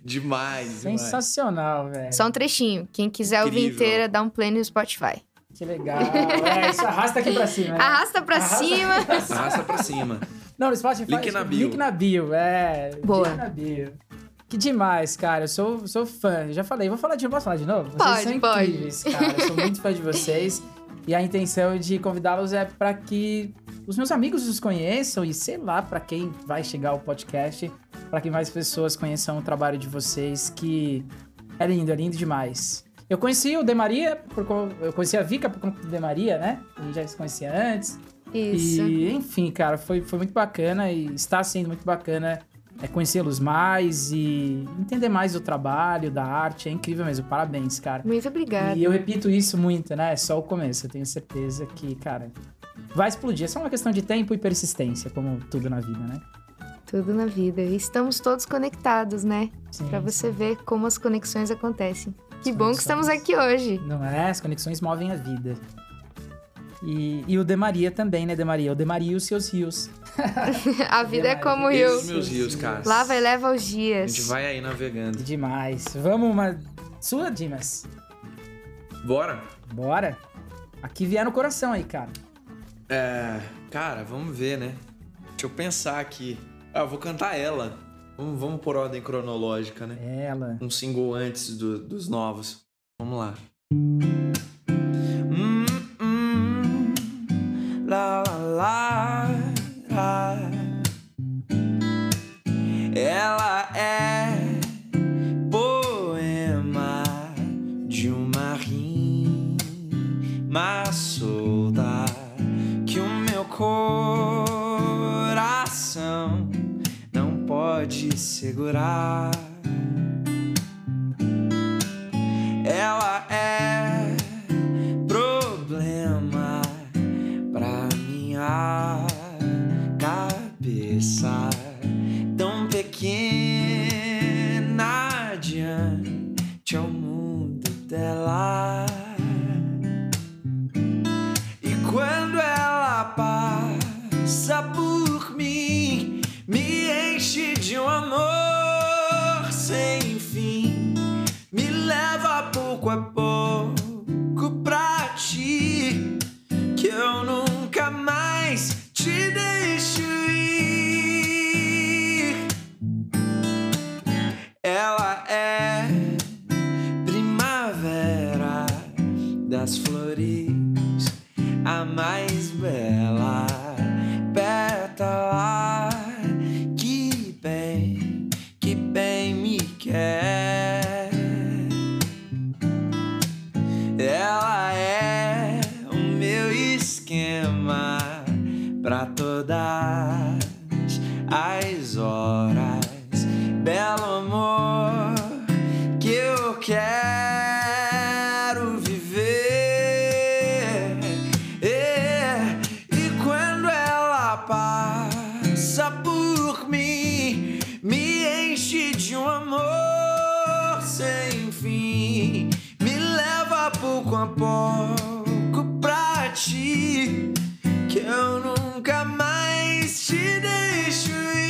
Demais. Sensacional, velho. Só um trechinho. Quem quiser ouvir Incrível. inteira, dá um play no Spotify. Que legal. É, isso arrasta aqui pra cima. né? Arrasta pra Arrasta cima. Arrasta pra cima. Não, no Spotify. Link na bio. Link na bio, é. Boa. Link na bio. Que demais, cara. Eu sou, sou fã. Eu já falei. Vou falar de Posso falar de novo? Vocês Pode, são pode. incríveis, cara. Eu sou muito fã de vocês. E a intenção de convidá-los é pra que os meus amigos os conheçam e sei lá pra quem vai chegar o podcast, pra que mais pessoas conheçam o trabalho de vocês, que é lindo, é lindo demais. Eu conheci o De Maria, por eu conheci a Vika por conta do De Maria, né? A gente já se conhecia antes. Isso. E, enfim, cara, foi, foi muito bacana e está sendo muito bacana é, conhecê-los mais e entender mais do trabalho, da arte. É incrível mesmo. Parabéns, cara. Muito obrigada. E eu repito isso muito, né? É só o começo. Eu tenho certeza que, cara, vai explodir. É só uma questão de tempo e persistência, como tudo na vida, né? Tudo na vida. E estamos todos conectados, né? Sim, Pra você ver como as conexões acontecem. Que As bom que estamos aqui hoje. Não é? As conexões movem a vida. E, e o De Maria também, né, De Maria? O De Maria e os seus rios. A vida é como o Esses rio. meus rios, cara. Lava e leva os A dias. gente vai aí navegando. Demais. Vamos uma. Sua, Dimas? Bora? Bora? Aqui vier no coração aí, cara. É. Cara, vamos ver, né? Deixa eu pensar aqui. Ah, eu vou cantar ela. Vamos, vamos por ordem cronológica, né? Ela. Um single antes do- dos novos. Vamos lá. Hum, poema de uma rima solta que o meu coração não pode segurar. Ti, que eu nunca mais te deixo ir.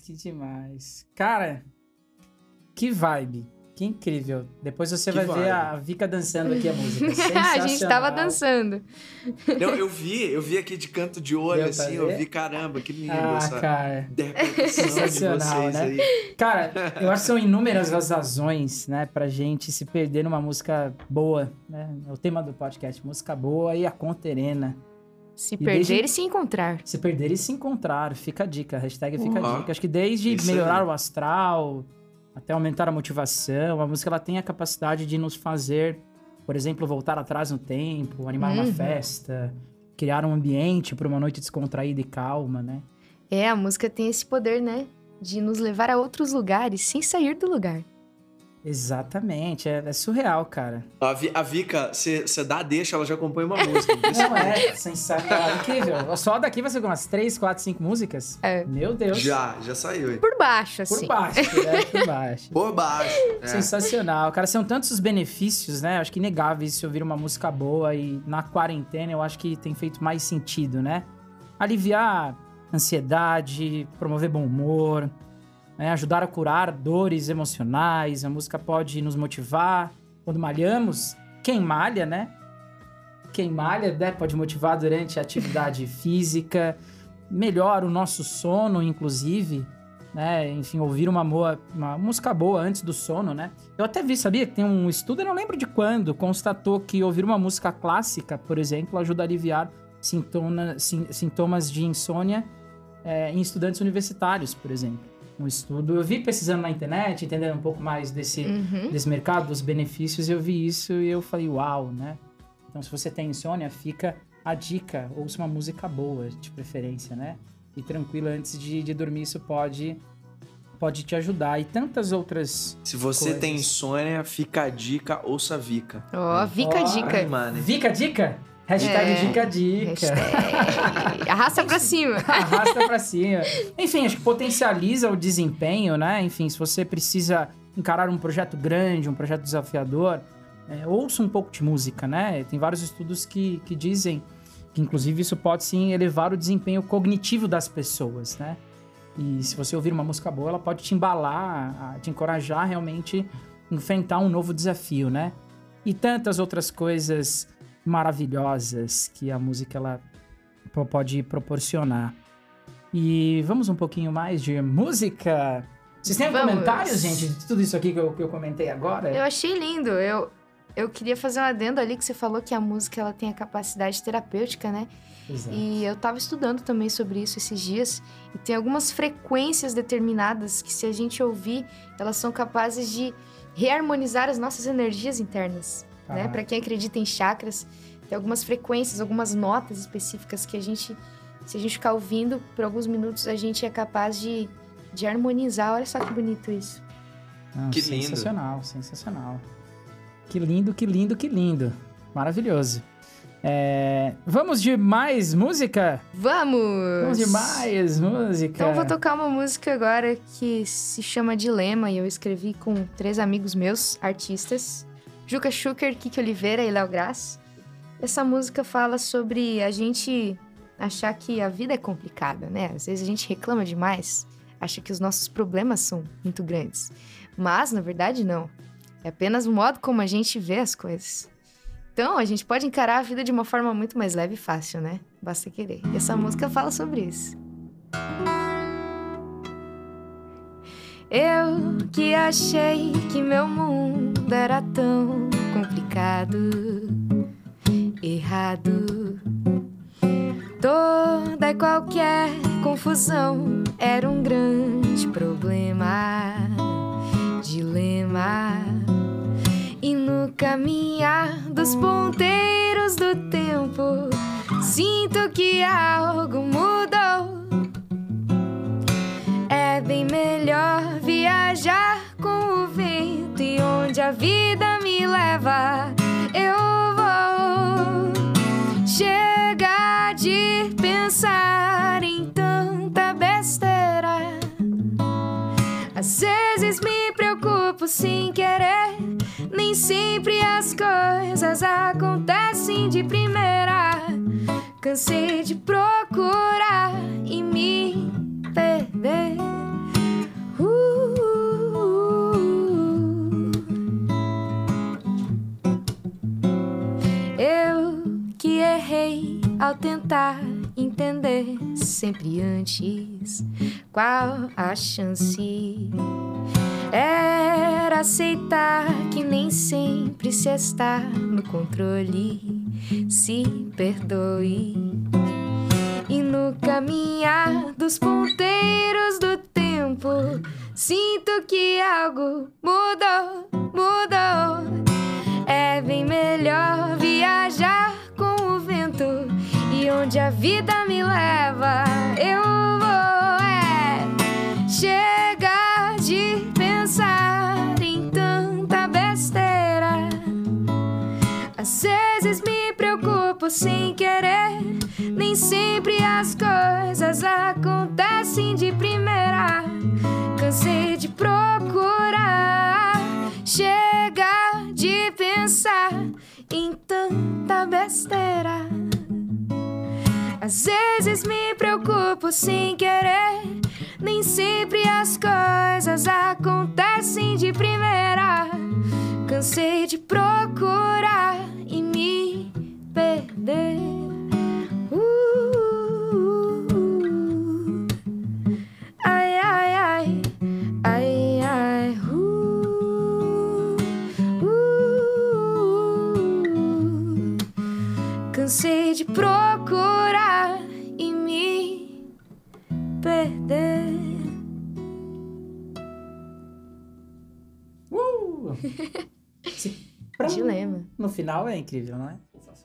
Demais, que demais. Cara, que vibe. Que incrível. Depois você que vai vibe. ver a Vika dançando aqui a música. a gente tava dançando. Eu, eu vi, eu vi aqui de canto de olho, Deu assim, eu vi, caramba, que lindo ah, essa cara. Sensacional, né? Aí. Cara, eu acho que são inúmeras as razões, né, pra gente se perder numa música boa, né? É o tema do podcast, música boa e a conterena. Se e perder desde... e se encontrar. Se perder e se encontrar, fica a dica, hashtag fica uhum. a dica. Acho que desde Isso melhorar aí. o astral, até aumentar a motivação. A música ela tem a capacidade de nos fazer, por exemplo, voltar atrás no tempo, animar uhum. uma festa, criar um ambiente para uma noite descontraída e calma, né? É, a música tem esse poder, né? De nos levar a outros lugares sem sair do lugar. Exatamente, é, é, surreal, cara. A, Vi, a Vika, você dá deixa, ela já compõe uma música. Não é, sensacional, incrível. Só daqui vai ser umas 3, 4, 5 músicas? É. Meu Deus. Já, já saiu. Por baixo, assim. Por baixo, né? Por baixo. Por baixo. É. Sensacional. Cara, são tantos os benefícios, né? Acho que inegáveis se ouvir uma música boa e na quarentena eu acho que tem feito mais sentido, né? Aliviar ansiedade, promover bom humor, né, ajudar a curar dores emocionais. A música pode nos motivar quando malhamos. Quem malha, né? Quem malha né, pode motivar durante a atividade física, melhora o nosso sono, inclusive. Né? Enfim, ouvir uma, boa, uma música boa antes do sono, né? Eu até vi, sabia que tem um estudo, eu não lembro de quando, constatou que ouvir uma música clássica, por exemplo, ajuda a aliviar sintoma, sintomas de insônia é, em estudantes universitários, por exemplo um estudo. Eu vi pesquisando na internet, entendendo um pouco mais desse, uhum. desse mercado, dos benefícios, eu vi isso e eu falei, uau, né? Então, se você tem insônia, fica a dica, ouça uma música boa, de preferência, né? E tranquila antes de, de dormir, isso pode pode te ajudar. E tantas outras. Se você coisas. tem insônia, fica a dica, ouça a Vika. Ó, oh, Vika oh, Dica. Ai, Vika Dica? Hashtag é. dica dica. Hashtag... Arrasta pra cima. Arrasta pra cima. Enfim, acho que potencializa o desempenho, né? Enfim, se você precisa encarar um projeto grande, um projeto desafiador, é, ouça um pouco de música, né? Tem vários estudos que, que dizem que, inclusive, isso pode sim elevar o desempenho cognitivo das pessoas, né? E se você ouvir uma música boa, ela pode te embalar, te encorajar realmente enfrentar um novo desafio, né? E tantas outras coisas maravilhosas que a música ela pode proporcionar. E vamos um pouquinho mais de música. Vocês têm vamos. comentários, gente, de tudo isso aqui que eu, que eu comentei agora? Eu achei lindo. Eu, eu queria fazer um adendo ali que você falou que a música ela tem a capacidade terapêutica, né? Exato. E eu tava estudando também sobre isso esses dias. E tem algumas frequências determinadas que, se a gente ouvir, elas são capazes de reharmonizar as nossas energias internas né? Para quem acredita em chakras, tem algumas frequências, algumas notas específicas que a gente, se a gente ficar ouvindo por alguns minutos, a gente é capaz de, de harmonizar. Olha só que bonito isso. Não, que lindo. Sensacional, sensacional. Que lindo, que lindo, que lindo. Maravilhoso. É... Vamos de mais música? Vamos! Vamos de mais música. Então vou tocar uma música agora que se chama Dilema e eu escrevi com três amigos meus, artistas. Juca Schuker, Kiki Oliveira e Léo Graz. Essa música fala sobre a gente achar que a vida é complicada, né? Às vezes a gente reclama demais, acha que os nossos problemas são muito grandes. Mas, na verdade, não. É apenas o modo como a gente vê as coisas. Então, a gente pode encarar a vida de uma forma muito mais leve e fácil, né? Basta querer. E essa música fala sobre isso. Eu que achei que meu mundo era tão complicado, errado. Toda e qualquer confusão era um grande problema, dilema. E no caminhar dos ponteiros do tempo, sinto que algo mudou bem melhor viajar com o vento e onde a vida me leva, eu vou. Chega de pensar em tanta besteira. Às vezes me preocupo sem querer. Nem sempre as coisas acontecem de primeira. Cansei de procurar ao tentar entender sempre antes qual a chance. Era aceitar que nem sempre se está no controle. Se perdoe. E no caminhar dos ponteiros do tempo, sinto que algo mudou, mudou. É bem melhor viajar com o vento e onde a vida me leva, eu vou. É chegar de pensar em tanta besteira. Às vezes me preocupo sem querer. Nem sempre as coisas acontecem de primeira. Cansei de procurar, chegar de pensar em tanta besteira. Às vezes me preocupo sem querer. Nem sempre as coisas acontecem de primeira. Cansei de procurar e me perder. Uh, uh, uh. Cansei de procurar No final é incrível, não é?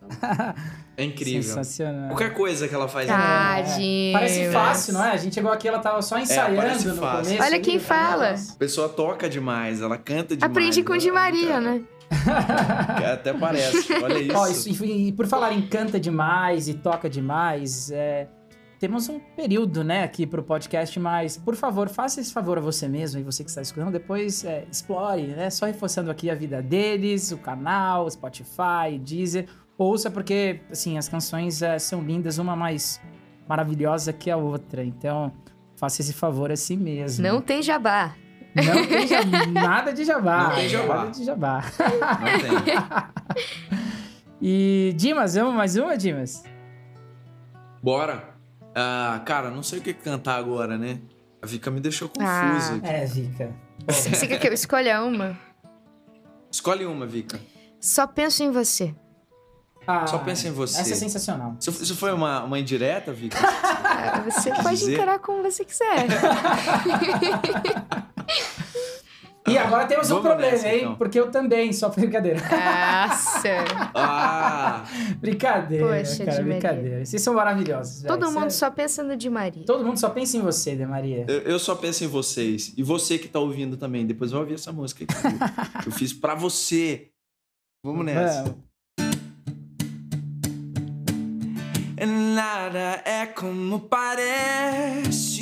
É incrível. Sensacional. Qualquer coisa que ela faz é Tadinho. Parece fácil, não é? A gente chegou aqui, ela tava só ensaiando parece no fácil. começo. Olha quem tá? fala. A pessoa toca demais, ela canta demais. Aprendi com o Di Maria, né? Até parece. Olha isso. Ó, isso- e, e por falar em canta demais e toca demais, é, temos um período, né, aqui pro podcast, mas por favor, faça esse favor a você mesmo e você que está escutando, depois é, explore, né, só reforçando aqui a vida deles, o canal, o Spotify, Deezer, ouça porque, assim, as canções é, são lindas, uma mais maravilhosa que a outra, então faça esse favor a si mesmo. Não tem jabá. Não tem jabá, nada de jabá. Não tem jabá. Nada de jabá. Não tem. E Dimas, vamos mais uma, Dimas? Bora. Ah, cara, não sei o que cantar agora, né? A Vika me deixou. Ah. aqui. É, Vika. Você quer que eu escolha uma? Escolhe uma, Vika. Só penso em você. Ah, Só pensa em você. Essa é sensacional. Isso, isso foi uma, uma indireta, Vika? Ah, Você pode dizer? encarar como você quiser. E agora temos um Vamos problema, nessa, hein? então. Porque eu também, só brincadeira. Nossa. Ah! brincadeira, Poxa, cara, Di Maria. brincadeira. Vocês são maravilhosos. Todo mundo só pensa no Di Maria. Todo mundo só pensa em você, De Maria. Eu, eu só penso em vocês. E você que tá ouvindo também. Depois vai ouvir essa música aqui. eu fiz pra você. Vamos nessa. Vamos. Nada é como parece.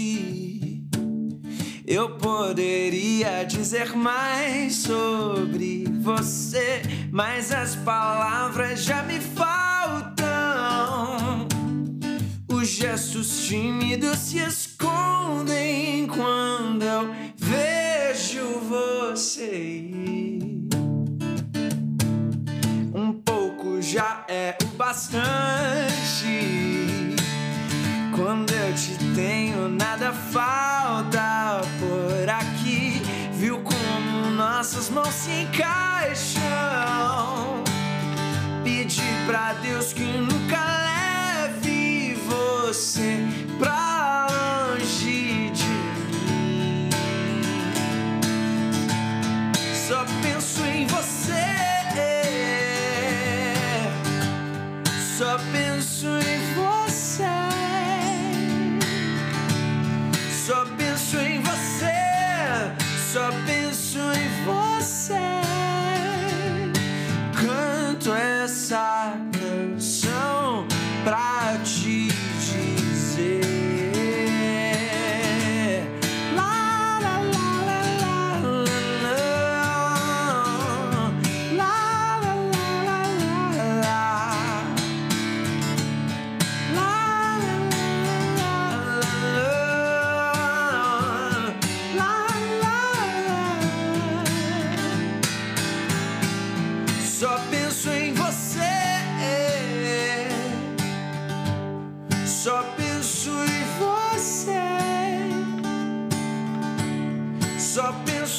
Eu poderia dizer mais sobre você, mas as palavras já me faltam. Os gestos tímidos se escondem quando eu vejo você. Um pouco já é o bastante. Quando eu te tenho, nada falta nossas mãos se encaixam? Pedi pra Deus que nunca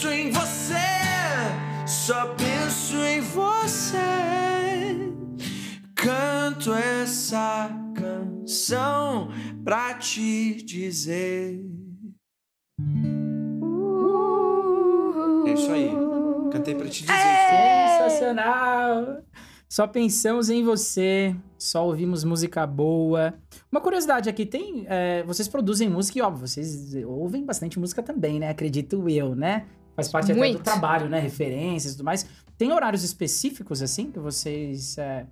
penso em você, só penso em você. Canto essa canção pra te dizer. É isso aí. Cantei pra te dizer. É. Sensacional! Só pensamos em você, só ouvimos música boa. Uma curiosidade aqui, tem. É, vocês produzem música e, óbvio, vocês ouvem bastante música também, né? Acredito eu, né? Faz parte até do Muito. trabalho, né? Referências e tudo mais. Tem horários específicos, assim, que vocês é,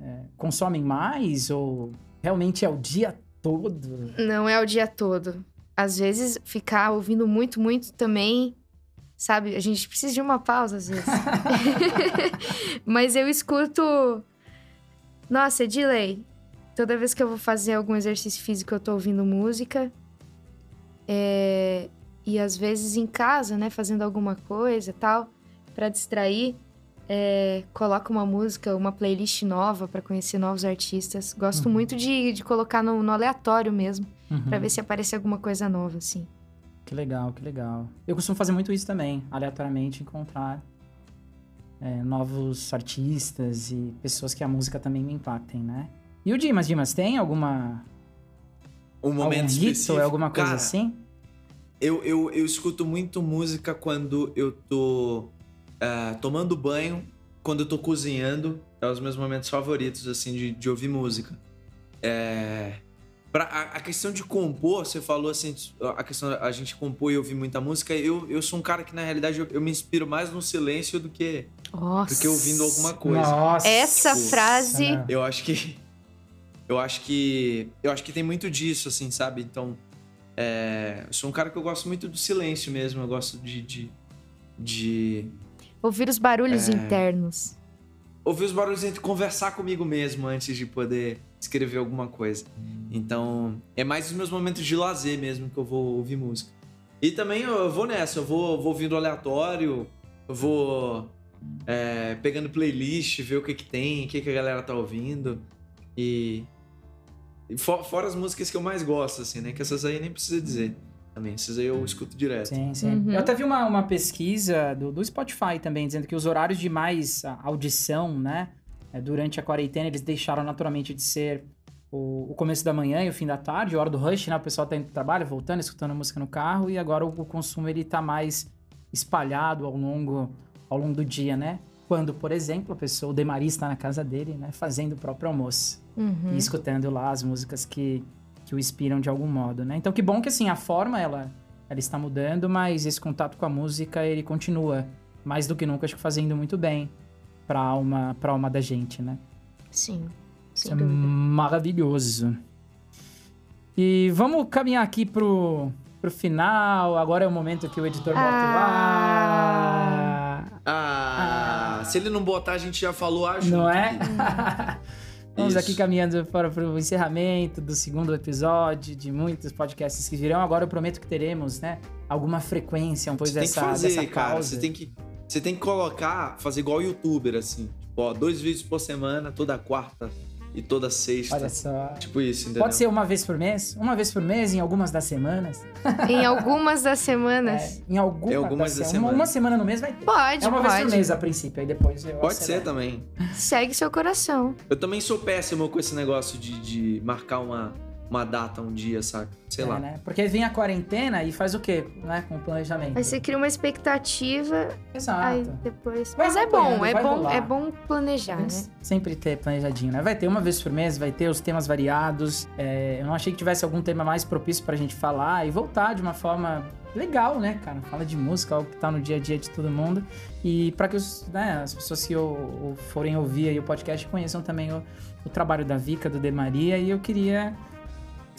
é, consomem mais? Ou realmente é o dia todo? Não é o dia todo. Às vezes, ficar ouvindo muito, muito também, sabe? A gente precisa de uma pausa, às vezes. Mas eu escuto. Nossa, é delay. Toda vez que eu vou fazer algum exercício físico, eu tô ouvindo música. É, E às vezes em casa, né, fazendo alguma coisa e tal, pra distrair, é, coloco uma música, uma playlist nova pra conhecer novos artistas. Gosto Uhum. muito de, de colocar no, no aleatório mesmo. Uhum. Pra ver se aparece alguma coisa nova, assim. Que legal, que legal. Eu costumo fazer muito isso também, aleatoriamente encontrar é, novos artistas e pessoas que a música também me impactem, né? E o Dimas, Dimas, tem alguma Um momento algum hit específico. ou alguma coisa Cara, assim? Eu, eu, eu escuto muito música quando eu tô ah, tomando banho, quando eu tô cozinhando. É os meus momentos favoritos, assim, de, de ouvir música. É... Pra, a, a questão de compor, você falou assim, a questão da a gente compor e ouvir muita música, eu, eu sou um cara que, na realidade, eu, eu me inspiro mais no silêncio do que, Nossa. do que ouvindo alguma coisa. Nossa! Essa Tipo, frase. Eu acho que. Eu acho que. Eu acho que tem muito disso, assim, sabe? Então. É, eu sou um cara que eu gosto muito do silêncio mesmo. Eu gosto de. de, de Ouvir os barulhos É. internos. ouvir os barulhos entre conversar comigo mesmo antes de poder escrever alguma coisa. Então, é mais os meus momentos de lazer mesmo que eu vou ouvir música. E também eu vou nessa, eu vou, vou ouvindo aleatório, eu vou é, pegando playlist, ver o que que tem, o que que a galera tá ouvindo. E, e fo- fora as músicas que eu mais gosto, assim, né? Que essas aí nem precisa dizer também. Essas aí eu escuto direto. Sim, sim. Uhum. Eu até vi uma, uma pesquisa do, do Spotify também, dizendo que os horários de mais audição, né? é, Durante a quarentena, eles deixaram naturalmente de ser o, o começo da manhã e o fim da tarde, a hora do rush, né? O pessoal tá indo pro trabalho, voltando, escutando música no carro, e agora o, o consumo ele tá mais espalhado ao longo, ao longo do dia, né? Quando, por exemplo, a pessoa, o Demari está na casa dele, né? Fazendo o próprio almoço Uhum. e escutando lá as músicas que, que o inspiram de algum modo, né? Então que bom que assim a forma ela ela está mudando, mas esse contato com a música ele continua mais do que nunca acho que fazendo muito bem para alma para alma da gente, né? Sim. Isso é dúvida. maravilhoso. E vamos caminhar aqui pro pro final. Agora é o momento que o editor Ah. lá. Ah, se ele não botar, a gente já falou junto Não é? Vamos aqui caminhando para, para o encerramento do segundo episódio de muitos podcasts que virão. Agora eu prometo que teremos, né? Alguma frequência Você tem dessa, que fazer, dessa cara. pausa. Você tem que, você tem que colocar, fazer igual youtuber, assim. Tipo, ó, dois vídeos por semana, toda quarta e toda sexta. Olha só. Tipo isso, entendeu? Pode ser uma vez por mês? Uma vez por mês, em algumas das semanas? Em algumas das semanas. É, em alguma Em algumas das das se- uma, semanas. uma semana no mês vai ter. Pode, é uma vez por pode. mês a princípio, aí depois eu Pode ser acelero. também. Segue seu coração. Eu também sou péssimo com esse negócio de, de marcar uma, uma data, um dia, saca? Sei É, lá. né? Porque vem a quarentena e faz o quê, né? Com o planejamento. Aí você cria uma expectativa, Exato. aí depois. Vai Mas é bom, é bom, rolar. é bom planejar, né? Sempre ter planejadinho, né? Vai ter uma vez por mês, vai ter os temas variados. É, eu não achei que tivesse algum tema mais propício pra gente falar e voltar de uma forma legal, né, cara? Fala de música, algo que tá no dia a dia de todo mundo. E pra que os, né, as pessoas que o- o- forem ouvir aí o podcast conheçam também o, o trabalho da Vika, do De Maria. E eu queria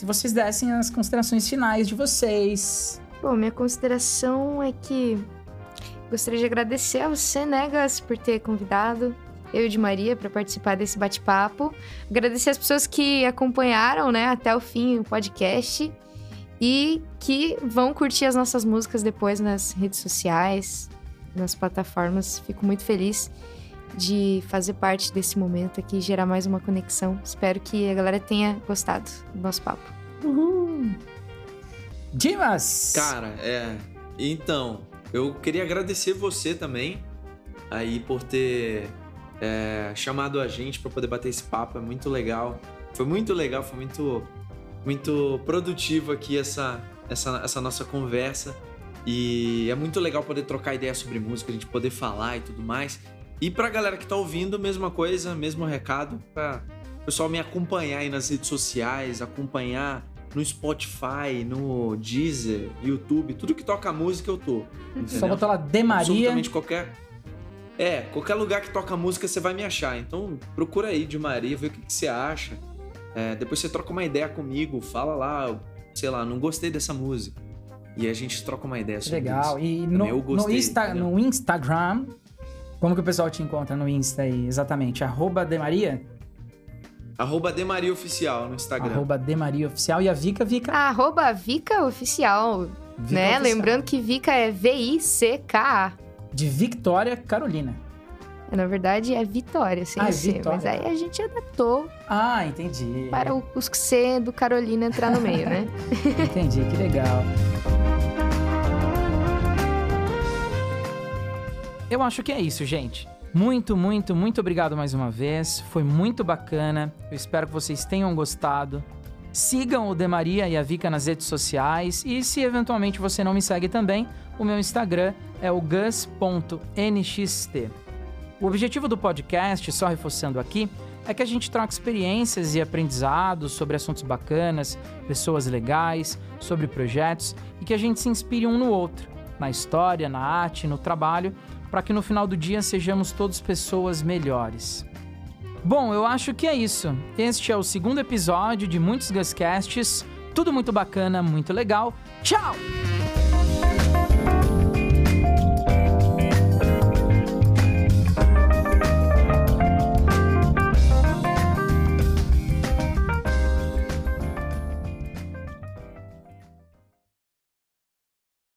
que vocês dessem as considerações finais de vocês. Bom, minha consideração é que gostaria de agradecer a você, Negas, por ter convidado eu e de Maria para participar desse bate-papo. Agradecer as pessoas que acompanharam, né, até o fim o podcast e que vão curtir as nossas músicas depois nas redes sociais, nas plataformas. Fico muito feliz de fazer parte desse momento aqui, gerar mais uma conexão. Espero que a galera tenha gostado do nosso papo. Dimas! Cara, é. Então, eu queria agradecer você também aí por ter é, chamado a gente pra poder bater esse papo. É muito legal. Foi muito legal, foi muito muito produtivo aqui essa, essa, essa nossa conversa. E é muito legal poder trocar ideia sobre música, a gente poder falar e tudo mais. E pra galera que tá ouvindo, mesma coisa, mesmo recado, pra o pessoal me acompanhar aí nas redes sociais, acompanhar no Spotify, no Deezer, YouTube, tudo que toca música eu tô. Entendeu? Só botar lá De Maria. Absolutamente qualquer. É, qualquer lugar que toca música você vai me achar. Então procura aí de Maria, vê o que, que você acha. É, depois você troca uma ideia comigo, fala lá, sei lá, não gostei dessa música. E a gente troca uma ideia sobre Legal. isso. E Também no, eu gostei, no, Insta- no Instagram, como que o pessoal te encontra no Insta aí? Exatamente. Arroba Demaria? Arroba Demaria Oficial no Instagram. Arroba Demaria Oficial. E a Vika, Vika. Arroba Vica Oficial, Vika né? Oficial. Lembrando que Vica é V-I-C-K-A. De Victoria Carolina. Na verdade é Vitória, sem Ah, é C. Vitória. Mas aí a gente adaptou Ah, entendi. para o- os C do Carolina entrar no meio, né? Entendi, que legal. Eu acho que é isso, gente. Muito, muito, muito obrigado mais uma vez. Foi muito bacana. Eu espero que vocês tenham gostado. Sigam o Demaria e a Vika nas redes sociais. E se eventualmente você não me segue também, o meu Instagram é o gus.nxt. O objetivo do podcast, só reforçando aqui, é que a gente troque experiências e aprendizados sobre assuntos bacanas, pessoas legais, sobre projetos e que a gente se inspire um no outro, na história, na arte, no trabalho, para que no final do dia sejamos todos pessoas melhores. Bom, eu acho que é isso. Este é o segundo episódio de muitos Gascasts. Tudo muito bacana, muito legal. Tchau!